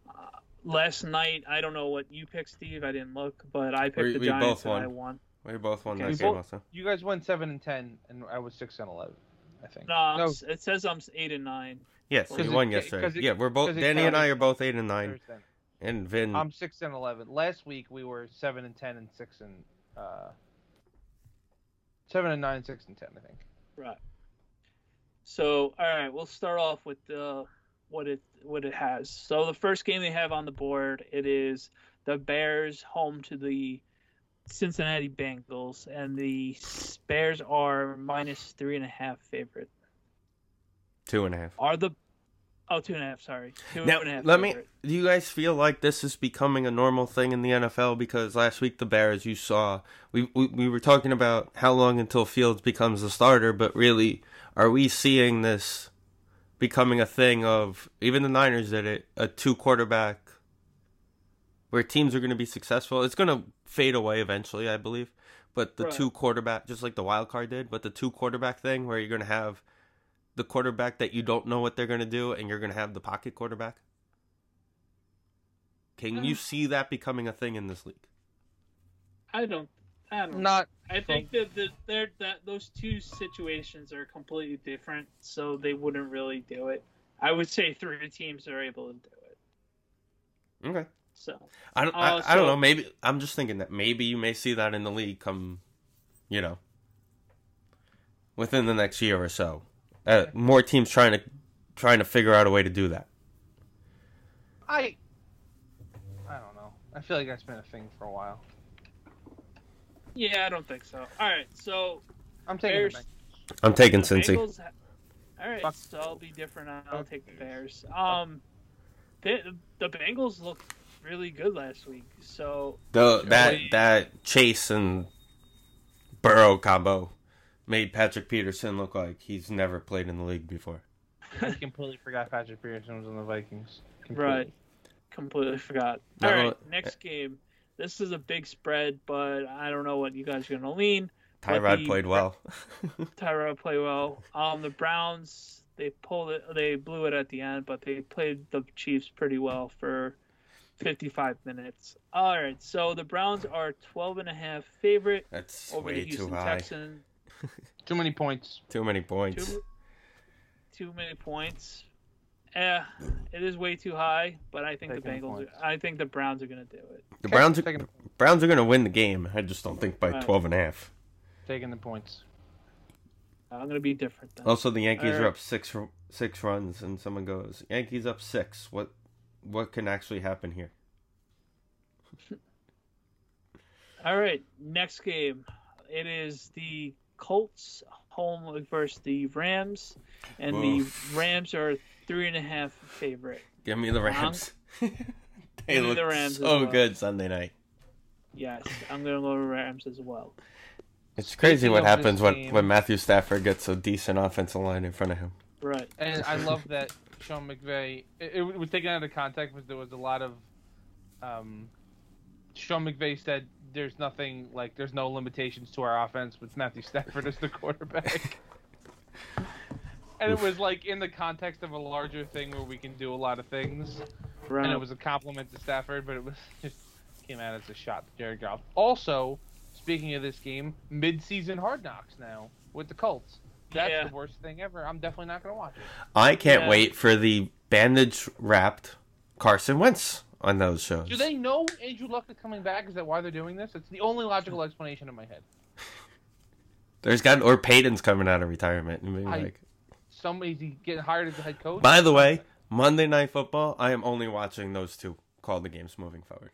Uh, last night, I don't know what you picked, Steve. I didn't look, but I picked We- the Giants both and. I won. We both won Okay, that we game both- also. You guys won seven and ten, and I was six and eleven. I think. No, No. it says I'm eight and nine. Yes, so Because you won it- yesterday. 'cause it- yeah, we're both. it Danny and I are both eight and nine, Thursday. and Vin. I'm six and eleven. Last week we were seven and ten and six and uh, seven and nine, six and ten. I think. Right. So, all right, we'll start off with uh, what it what it has. So the first game they have on the board it is the Bears home to the Cincinnati Bengals, and the Bears are minus three and a half favorite. two and a half. Are the oh two and a half? Sorry, two Now, and a half. let me. Do you guys feel like this is becoming a normal thing in the NFL? Because last week the Bears, you saw, we we, we were talking about how long until Fields becomes the starter, but really, are we seeing this becoming a thing of even the Niners did it, a two quarterback, where teams are going to be successful? It's going to fade away eventually, I believe. But the Right. two quarterback, just like the wild card did, but the two quarterback thing, where you're going to have the quarterback that you don't know what they're going to do, and you're going to have the pocket quarterback. Can you Uh. see that becoming a thing in this league? I don't. I don't. Not. I think that the, they're, that those two situations are completely different, so they wouldn't really do it. I would say three teams are able to do it. Okay. So I don't. Uh, I, I don't know. Maybe I'm just thinking that maybe you may see that in the league come, you know, within the next year or so. Uh, more teams trying to trying to figure out a way to do that. I. I don't know. I feel like that's been a thing for a while. yeah, I don't think so. All right, so I'm taking Bears. it. I'm taking the Cincy. Bengals ha- all right, Fuck. so I'll be different. I'll Fuck take the Bears. Bears. Um, the, the Bengals looked really good last week. So The that Really? that Chase and Burrow combo made Patrick Peterson look like he's never played in the league before. I completely forgot Patrick Peterson was on the Vikings. Completely. Right. completely forgot. No, All right, uh, next game. This is a big spread, but I don't know what you guys are gonna lean. Tyrod the- played well. Tyrod played well. Um, the Browns they pulled it, they blew it at the end, but they played the Chiefs pretty well for 55 minutes. All right, so the Browns are 12 and a half favorite That's over way the Houston too high. Texans. Too many points. Too many points. Too, too many points. Eh, it is way too high, but I think the Taking the Bengals. points. I think the Browns are gonna do it. The Okay, Browns are, taking, Browns are going to win the game. I just don't think by Right. 12 and a half. taking the points. I'm gonna be different then. Also, the Yankees are up six six runs, and someone goes, "Yankees up six. What what can actually happen here?" All right, next game. It is the Colts home versus the Rams, and Oof. the Rams are three and a half favorite. Give me the Rams. they look the Rams so well. good Sunday night. Yes, I'm gonna go Rams as well. It's crazy Speaking what happens when, game- when Matthew Stafford gets a decent offensive line in front of him. Right. And I love that Sean McVay. It, it was taken out of context, because there was a lot of. Um, Sean McVay said, "There's nothing like there's no limitations to our offense with Matthew Stafford as the quarterback." and it was like in the context of a larger thing where we can do a lot of things, Right. and it was a compliment to Stafford, but it was just came out as a shot to Jared Goff. Also, speaking of this game, mid-season Hard Knocks now with the Colts. That's Yeah. the worst thing ever. I'm definitely not going to watch it. I can't Yeah. wait for the bandage wrapped Carson Wentz on those shows. Do they know Andrew Luck is coming back? Is that why they're doing this? It's the only logical explanation in my head. There's got or Peyton's coming out of retirement. And being I- like, Somebody's getting hired as the head coach. by the way, Monday Night Football. I am only watching those two call the games moving forward.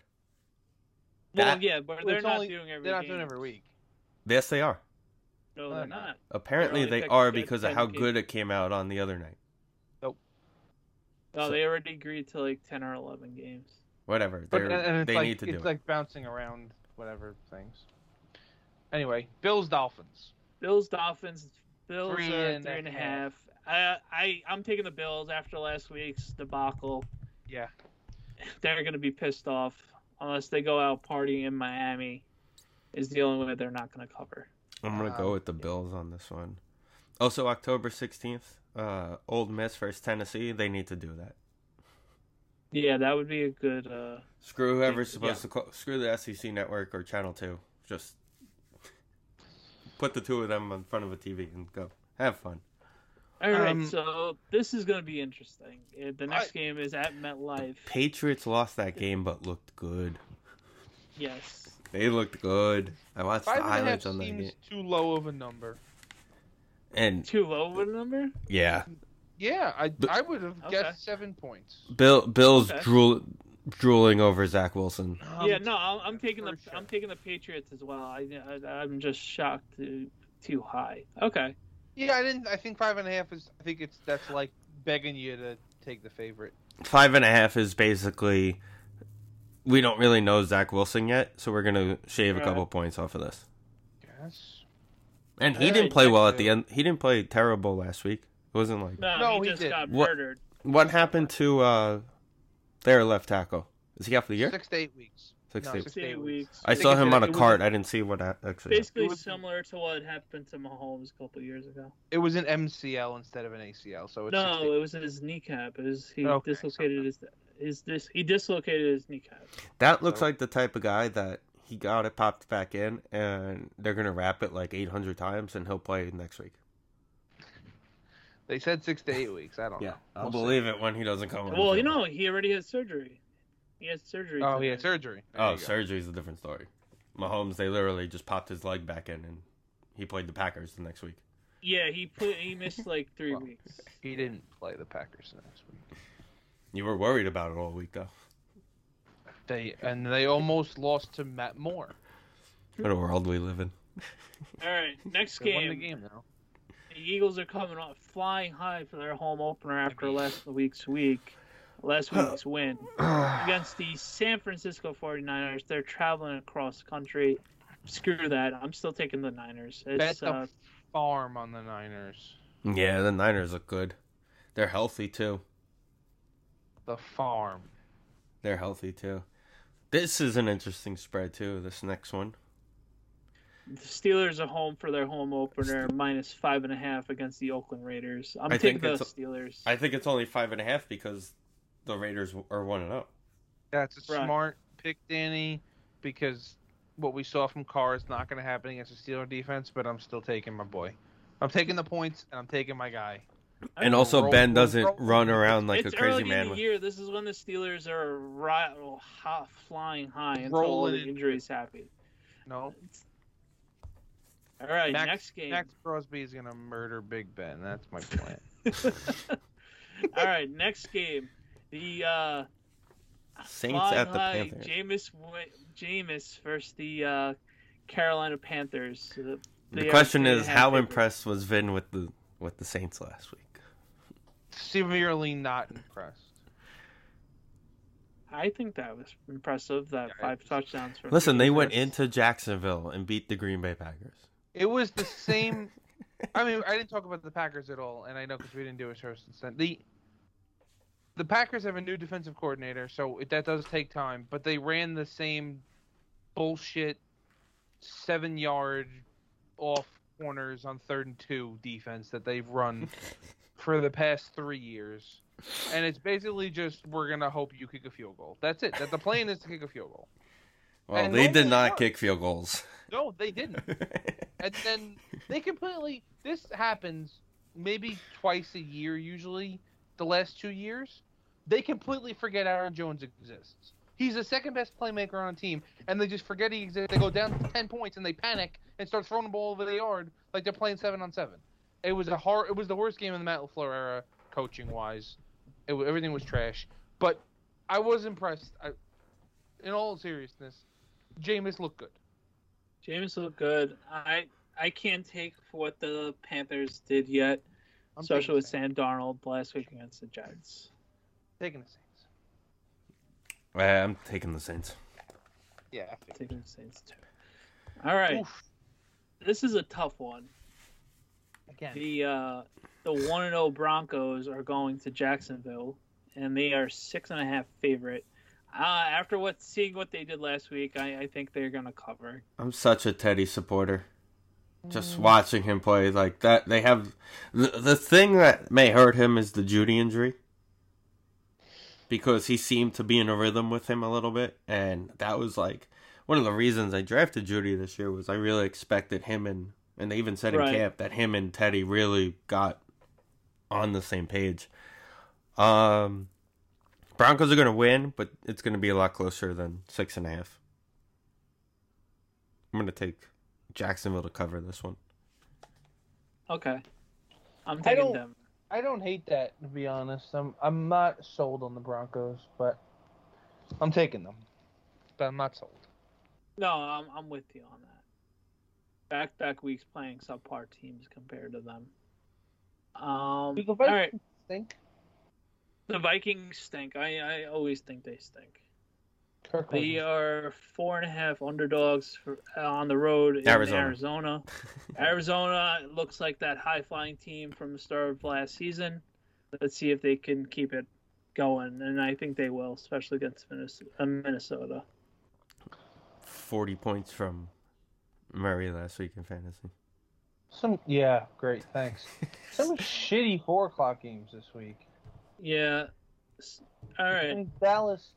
well, that- yeah, but they're not only- doing every. they're not game. doing every week. Yes, they are. No, No, they're they're not. not. Apparently, they're they're because of how good it came out on the other night. Nope. No, So- they already agreed to like ten or eleven games. Whatever. But They're, and, and they like need to do. it's like bouncing around whatever things. Anyway, Bills Dolphins. Bills Dolphins. Bills Three are and three a and a half. I I I'm taking the Bills after last week's debacle. Yeah. They're gonna be pissed off unless they go out partying in Miami. Is the only way they're not gonna cover. It. I'm gonna Um, go with the Bills on this one. Also, October 16th, uh, Ole Miss versus Tennessee. They need to do that. Yeah, that would be a good. uh Screw whoever's Yeah. supposed to call, screw the SEC network or Channel Two. Just put the two of them in front of a TV and go have fun. All right, Um, so this is going to be interesting. Uh, The next game is at MetLife. Patriots lost that game, but looked good. Yes. They looked good. I watched Five the and a half highlights on that seems game, too low of a number. and Too low of a number? yeah, Yeah, I But- I would have Okay. guessed seven points. Bill Bill's Okay. drool, drooling over Zach Wilson. yeah, no, I'm, I'm taking the sure. I'm taking the Patriots as well. I, I I'm just shocked to too high. Okay. Yeah, I didn't. I think five and a half is. I think it's that's like begging you to take the favorite. Five and a half is basically. We don't really know Zach Wilson yet, so we're gonna shave a couple points off of this. Yes. And he didn't play well at the end. He didn't play terrible last week. It wasn't like No, No, he he just did. got What- murdered. what happened to uh their left tackle. Is he out for the year? Six to eight weeks. Six no, to eight. six to eight weeks. weeks. I saw him on a cart. I didn't see what a- actually. Basically It was- similar to what happened to Mahomes a couple years ago. It was an MCL instead of an ACL, so it's six No, it was his kneecap. It was he Okay, dislocated his his dis he dislocated his kneecap. That looks So- like the type of guy that he got it popped back in, and they're gonna wrap it like 800 times, and he'll play next week. They said six to eight weeks. I don't know. I'll We'll see. believe it when he doesn't come. on Well, you field. know, he already had surgery. He had surgery. Oh, today. he had surgery. There Oh, you go. surgery's a different story. Mahomes, they literally just popped his leg back in, and he played the Packers the next week. Yeah, he put he missed like three Well, weeks. He didn't play the Packers next week. You were worried about it all week, though. They and they almost lost to Matt Moore. What a world we live in. All right, next They won game. the game now. The Eagles are coming off flying high for their home opener after last week's week, last week's win against the San Francisco 49ers. They're traveling across the country. Screw that. I'm still taking the Niners. Bet It's the uh, farm on the Niners. Yeah, the Niners look good. They're healthy too. The farm. They're healthy too. This is an interesting spread too. This next one. the Steelers are home for their home opener, minus five and a half against the Oakland Raiders. I'm I taking think the it's- Steelers. I think it's only five and a half because the Raiders are one and oh. zero. That's a Right. smart pick, Danny, because what we saw from Carr is not going to happen against the Steeler defense. But I'm still taking my boy. I'm taking the points, and I'm taking my guy. And also, roll- Ben roll- doesn't roll- run around like it's a crazy early man. in the with- year. This is when the Steelers are right, oh, hot, flying high until all Rolling the injuries happen. No, All right, Max, next game. Maxx Crosby is going to murder Big Ben. That's my plan. All right, next game. The uh, Saints flying at the high Panthers. Jameis, Wi- Jameis versus the uh, Carolina Panthers. The they question is, how favorites. impressed was Vin with the with the Saints last week? Severely not impressed. I think that was impressive. That Yeah, five touchdowns. From Listen, they went into Jacksonville and beat the Green Bay Packers. It was the same. I mean, I didn't talk about the Packers at all, and I know because we didn't do a show since then. The the Packers have a new defensive coordinator, so it, that does take time. But they ran the same bullshit seven yard off corners on third and two defense that they've run for the past three years. And it's basically just we're gonna hope you kick a field goal. That's it. That the plan is to kick a field goal. Well, And they did not kick field goals. No, they didn't. and then they completely this happens maybe twice a year usually the last two years they completely forget aaron jones exists he's the second best playmaker on a team and they just forget he exists they go down 10 points and they panic and start throwing the ball over the yard like they're playing seven on seven it was a hard it was the worst game in the matt LaFleur era coaching wise it, everything was trash but i was impressed I, in all seriousness Jameis looked good Jameis looked good. I I can't take for what the Panthers did yet, I'm especially with Sam. Sam Darnold last week against the Jets. taking the Saints. Uh, I'm taking the Saints. Yeah. I. Taking the Saints too. All right, Oof. this is a tough one. Again. The uh, the one and zero Broncos are going to Jacksonville, and they are six and a half favorite. Uh, after what seeing what they did last week, I, I think they're gonna cover. I'm such a Teddy supporter. Just watching him play like that, they have the the thing that may hurt him is the Jeudy injury because he seemed to be in a rhythm with him a little bit, and that was like one of the reasons I drafted Jeudy this year was I really expected him and and they even said in camp that him and Teddy really got on the same page. Um, Broncos are gonna win, but it's gonna be a lot closer than six and a half. I'm gonna take Jacksonville to cover this one. Okay, I'm I taking don't- them. I don't hate that to be honest. I'm I'm not sold on the Broncos, but I'm taking them. But I'm not sold. No, I'm I'm with you on that. Back back weeks playing subpar teams compared to them. Um, Do the Vikings right, stink? the Vikings stink. I I always think they stink. Kirk They are four and a half underdogs for, uh, on the road in Arizona. Arizona. Arizona looks like that high flying team from the start of last season. Let's see if they can keep it going, and I think they will, especially against uh, Minnesota. Forty points from Murray last week in fantasy. Some yeah, great, thanks. Some shitty four o'clock games this week. Yeah. All right. All I mean, Dallas.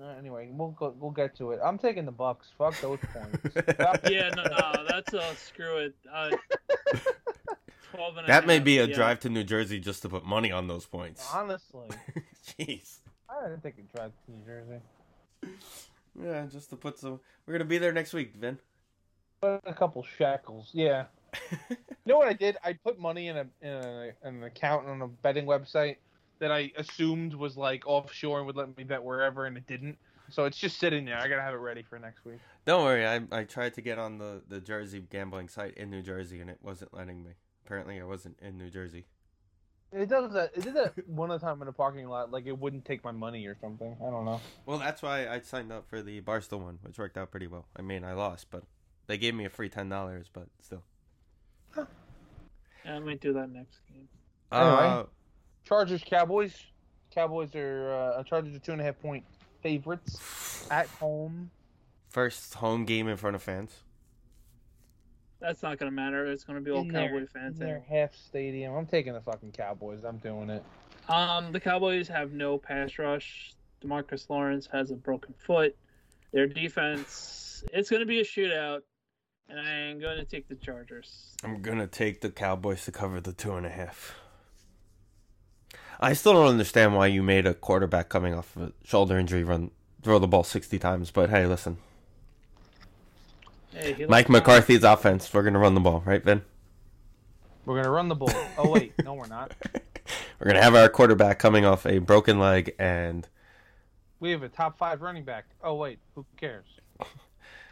Uh, anyway, we'll go, we'll get to it. I'm taking the Bucks. Fuck those points. Yeah, no, no, that's uh, screw it. Uh, 12 and a that may half, be a yeah. drive to New Jersey just to put money on those points. Honestly, Jeez. I didn't think a drive to New Jersey. Yeah, just to put some. We're gonna be there next week, Vin. A couple shackles, yeah. You know what I did? I put money in a in, a, in an account on a betting website that I assumed was like offshore and would let me bet wherever, and it didn't. So it's just sitting there. I gotta have it ready for next week. Don't worry, I I tried to get on the the Jersey gambling site in New Jersey and it wasn't letting me. Apparently, I wasn't in New Jersey. It does that. It did that one time in a parking lot. Like it wouldn't take my money or something. I don't know. Well, that's why I signed up for the Barstool one, which worked out pretty well. I mean, I lost, but they gave me a free ten dollars. But still, Yeah, I might do that next game. Anyway. uh, Chargers, Cowboys. Cowboys are uh, Chargers are two and a half point favorites at home. first home game in front of fans. That's not going to matter. It's going to be all in their- Cowboy fans in their half stadium. I'm taking the fucking Cowboys. I'm doing it. Um, the Cowboys have no pass rush. Demarcus Lawrence has a broken foot. Their defense, it's going to be a shootout, and I am going to take the Chargers. I'm gonna take the Cowboys to cover the two and a half. I still don't understand why you made a quarterback coming off of a shoulder injury run throw the ball sixty times. But hey, listen, Hey, Mike looks fine. McCarthy's offense. We're gonna run the ball, right, Vin? We're gonna run the ball. Oh wait, no, we're not. We're gonna have our quarterback coming off a broken leg, and We have a top five running back. Oh wait, who cares?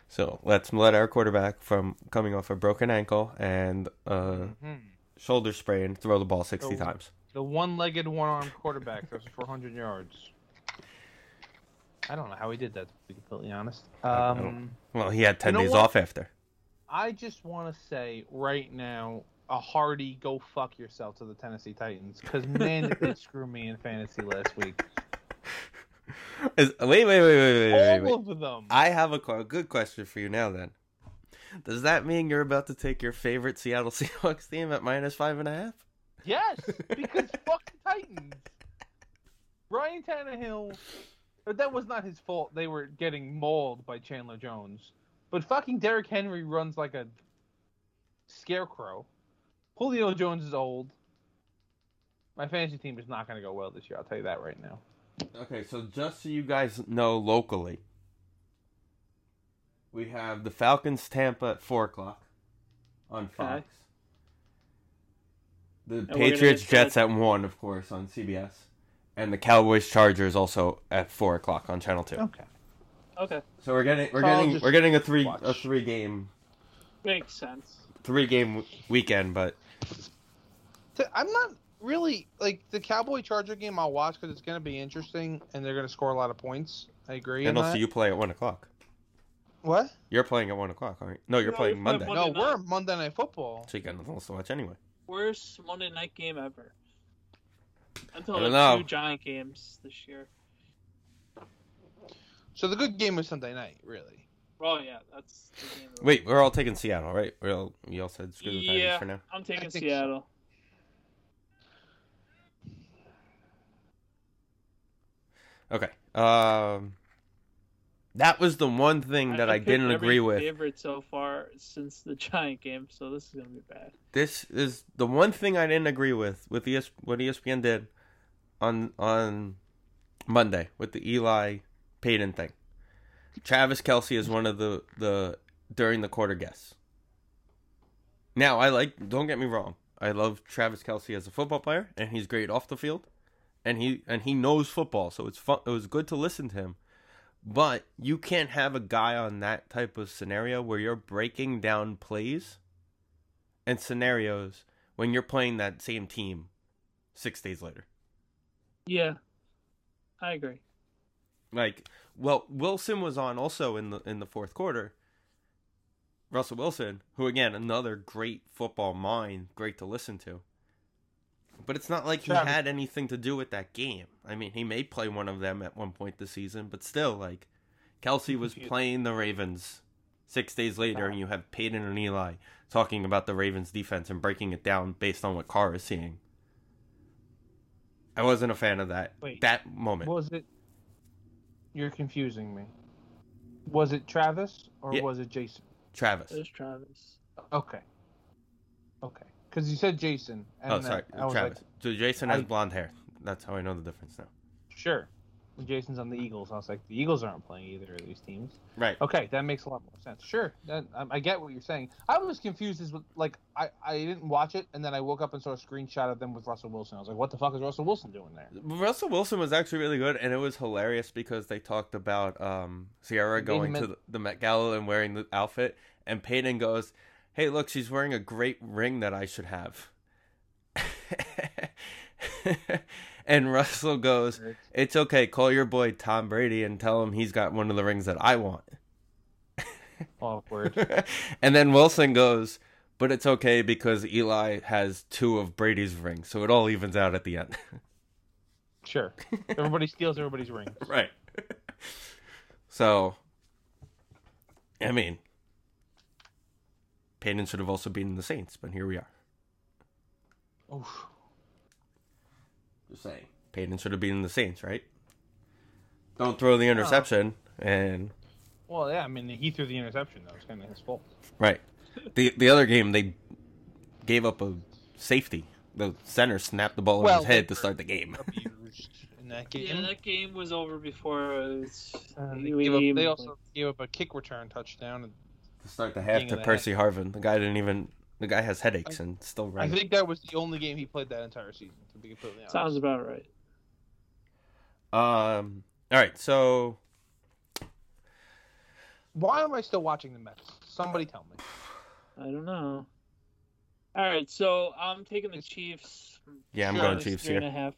so let's let our quarterback from coming off a broken ankle and a hmm shoulder sprain throw the ball sixty Oh. times. The one-legged, one-armed quarterback throws 400 yards. I don't know how he did that. To be completely honest. Um, Well, he had ten You know days what? off after. I just want to say right now, a hearty go fuck yourself to the Tennessee Titans because man, did they screw me in fantasy last week. Is, wait, wait, wait, wait, wait, wait, wait. All of them. I have a, a good question for you now. Then, does that mean you're about to take your favorite Seattle Seahawks team at minus five and a half? Yes, because fuck the Titans. Ryan Tannehill, but that was not his fault. They were getting mauled by Chandler Jones. But fucking Derrick Henry runs like a scarecrow. Julio Jones is old. My fantasy team is not going to go well this year. I'll tell you that right now. Okay, so just so you guys know locally, we have the Falcons Tampa at four o'clock on Fox. Okay. The we're Patriots Jets at one, of course, on CBS, and the Cowboys Chargers also at four o'clock on Channel Two. Okay. Okay, So we're getting we're So getting we're getting a three watch. a three game makes sense. three game weekend, but I'm not. Really like the Cowboy Charger game. I'll watch because it's going to be interesting and they're going to score a lot of points. I agree. And in also, that. you play at one o'clock. what? You're playing at one o'clock, aren't you? No, you're No, playing we play Monday. Monday. No, night. we're on Monday Night Football. So you got nothing else to watch anyway. Worst Monday night game ever. Until I like know. two giant games this year. So the good game was Sunday night, really. Well, yeah, that's the game. of the Wait, we're all taking Seattle, right? We all you all said screw the Titans for now. I'm taking Seattle. so. Okay. Um, that was the one thing that I, picked didn't agree with. Favorite so far since the Giant game, so this is gonna be bad. This is the one thing I didn't agree with with ES, what ESPN did on on Monday with the Eli Peyton thing. Travis Kelce is one of the the during the quarter guests. Now I like. Don't get me wrong. I love Travis Kelce as a football player, and he's great off the field, and he and he knows football, so it's fun. It was good to listen to him. But you can't have a guy on that type of scenario where you're breaking down plays and scenarios when you're playing that same team six days later. Yeah, I agree. Like, well, Wilson was on also in the in the fourth quarter. Russell Wilson, who again another great football mind, great to listen to. But it's not like he Travis- had anything to do with that game. I mean, he may play one of them at one point this season, but still, like, Kelce was playing the Ravens six days later, and you have Peyton and Eli talking about the Ravens defense and breaking it down based on what Carr is seeing. I wasn't a fan of that Wait. that moment. Was it? You're confusing me. Was it Travis or Yeah. was it Jason? Travis. There's Travis. Okay. Okay. Because you said Jason. And Oh, sorry, Travis. like, so Jason has I- blonde hair. That's how I know the difference now. sure. Jason's on the Eagles. I was like, the Eagles aren't playing either of these teams. Right. Okay, that makes a lot more sense. Sure, that, um, I get what you're saying. I was confused as like I, I didn't watch it, and then I woke up and saw a screenshot of them with Russell Wilson. I was like, what the fuck is Russell Wilson doing there? Russell Wilson was actually really good, and it was hilarious because they talked about um, Ciara going to the, the Met Gala and wearing the outfit, and Peyton goes, "Hey, look, she's wearing a great ring that I should have." and Russell goes, "It's okay. Call your boy Tom Brady and tell him he's got one of the rings that I want." Awkward. and then Wilson goes, but it's okay because Eli has two of Brady's rings, so it all evens out at the end. sure. Everybody steals everybody's rings. right. so, I mean, Peyton should have also beaten the Saints, but here we are. Oof. Just saying. Peyton should have beaten the Saints, right? Don't throw the interception, and Well, yeah. I mean, he threw the interception. That was kind of his fault. right. The the other game they gave up a safety. The center snapped the ball on his head to start the game. That game. Yeah, that game was over before. Uh, we they, gave up, they also gave up a kick return touchdown. And to start the half King to the Percy Harvin. The guy didn't even. The guy has headaches and still running. I think that was the only game he played that entire season. To be completely honest. Sounds about right. Um. All right. So Why am I still watching the Mets? Somebody tell me. I don't know. All right, so I'm taking the Chiefs. yeah, I'm Sure, going Chiefs three and here. a half.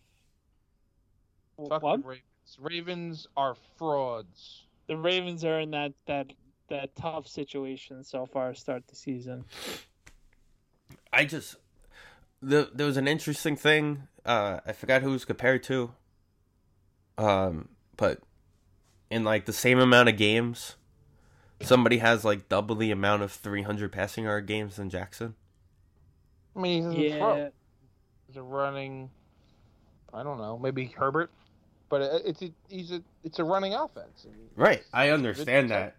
Fuck What? the Ravens. Ravens are frauds. The Ravens are in that that that tough situation so far. to Start the season. I just the there was an interesting thing. Uh, I forgot who it was compared to. Um, but in like the same amount of games, somebody has like double the amount of 300 passing yard games than Jackson. I mean, he's a Yeah, throw. He's a running. I don't know. Maybe Herbert, but it's a, he's a it's a running offense. Right. I understand that.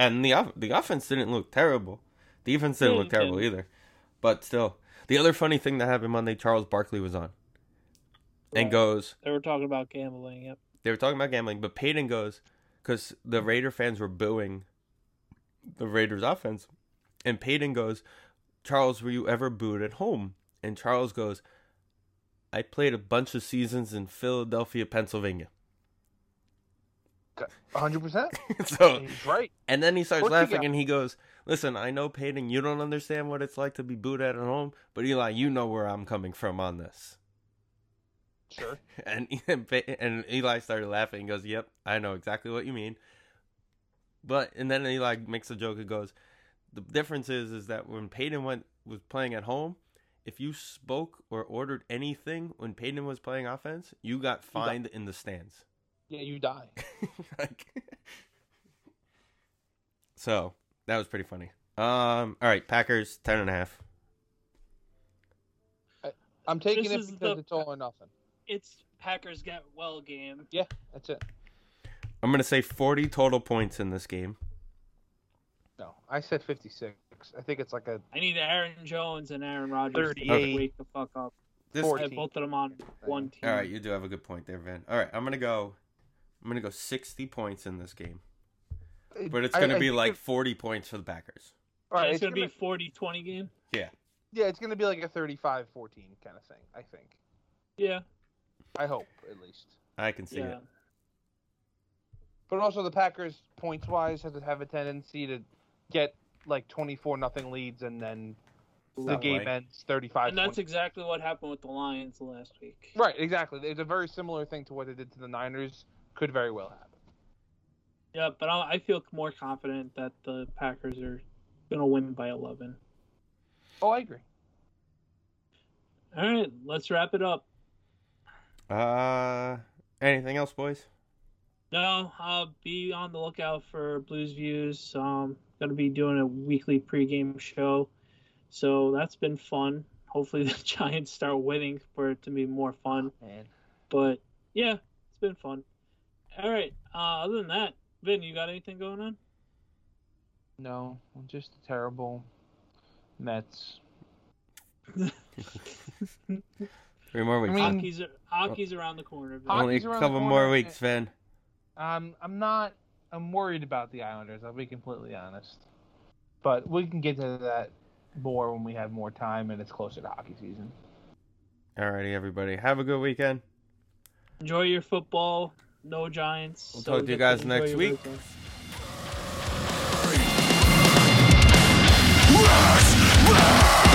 And the off- the offense didn't look terrible. The defense didn't look terrible either. But still, the other funny thing that happened Monday, Charles Barkley was on, and Right. goes. they were talking about gambling. Yep. They were talking about gambling, but Peyton goes because the Raider fans were booing the Raiders offense, and Peyton goes, "Charles, were you ever booed at home?" And Charles goes, "I played a bunch of seasons in Philadelphia, Pennsylvania." 100. percent so He's right. And then he starts laughing and he goes, Listen, I know Peyton, you don't understand what it's like to be booed at home, but Eli, you know where I'm coming from on this. Sure. And and Eli started laughing. He goes, "Yep, I know exactly what you mean." But and then Eli makes a joke and goes, "The difference is is that when Peyton went was playing at home, if you spoke or ordered anything when Peyton was playing offense, you got fined in the stands." Yeah, you die. like, so that was pretty funny. Um, all right, Packers ten and a half. I'm taking This it is because the- it's all or nothing. It's Packers get well game. Yeah, that's it. I'm gonna say forty total points in this game. No, I said 56. I think it's like a I need Aaron Jones and Aaron Rodgers to 38. wake the fuck up. This, I have both of them on one team. all right, you do have a good point there, Van. All right, I'm gonna go. I'm gonna go sixty points in this game, uh, but it's gonna I be like it- forty points for the Packers. all right, it's, gonna, be 40-20 game. yeah, Yeah, it's gonna be like a 35-14 kind of thing. I think. Yeah, I hope at least. I can see yeah. it. But also the Packers points wise have have a tendency to get like 24 nothing leads and then the Stop game playing. ends 35 And that's 20. exactly what happened with the Lions last week. Right, exactly. It's a very similar thing to what they did to the Niners. Could very well happen. Yeah, but I, I feel more confident that the Packers are gonna win by 11. Oh, I agree. All right, let's wrap it up. Uh, anything else, boys? No, I'll be on the lookout for Blues Views. Um, gonna be doing a weekly pregame show, so that's been fun. Hopefully, the Giants start winning for it to be more fun. Man. But yeah, it's been fun. All right. Uh, other than that, Vin, you got anything going on? No, just a terrible Mets. Three more weeks. I mean- Hockey's hockey's around the corner. Vin. Only a Hockey's around the couple more weeks, Van. Um, I'm not. I'm worried about the Islanders. I'll be completely honest. But we can get to that more when we have more time and it's closer to hockey season. Alrighty, everybody. Have a good weekend. Enjoy your football. No Giants. We'll so talk to you guys enjoy next week. weekend. Rush, rush.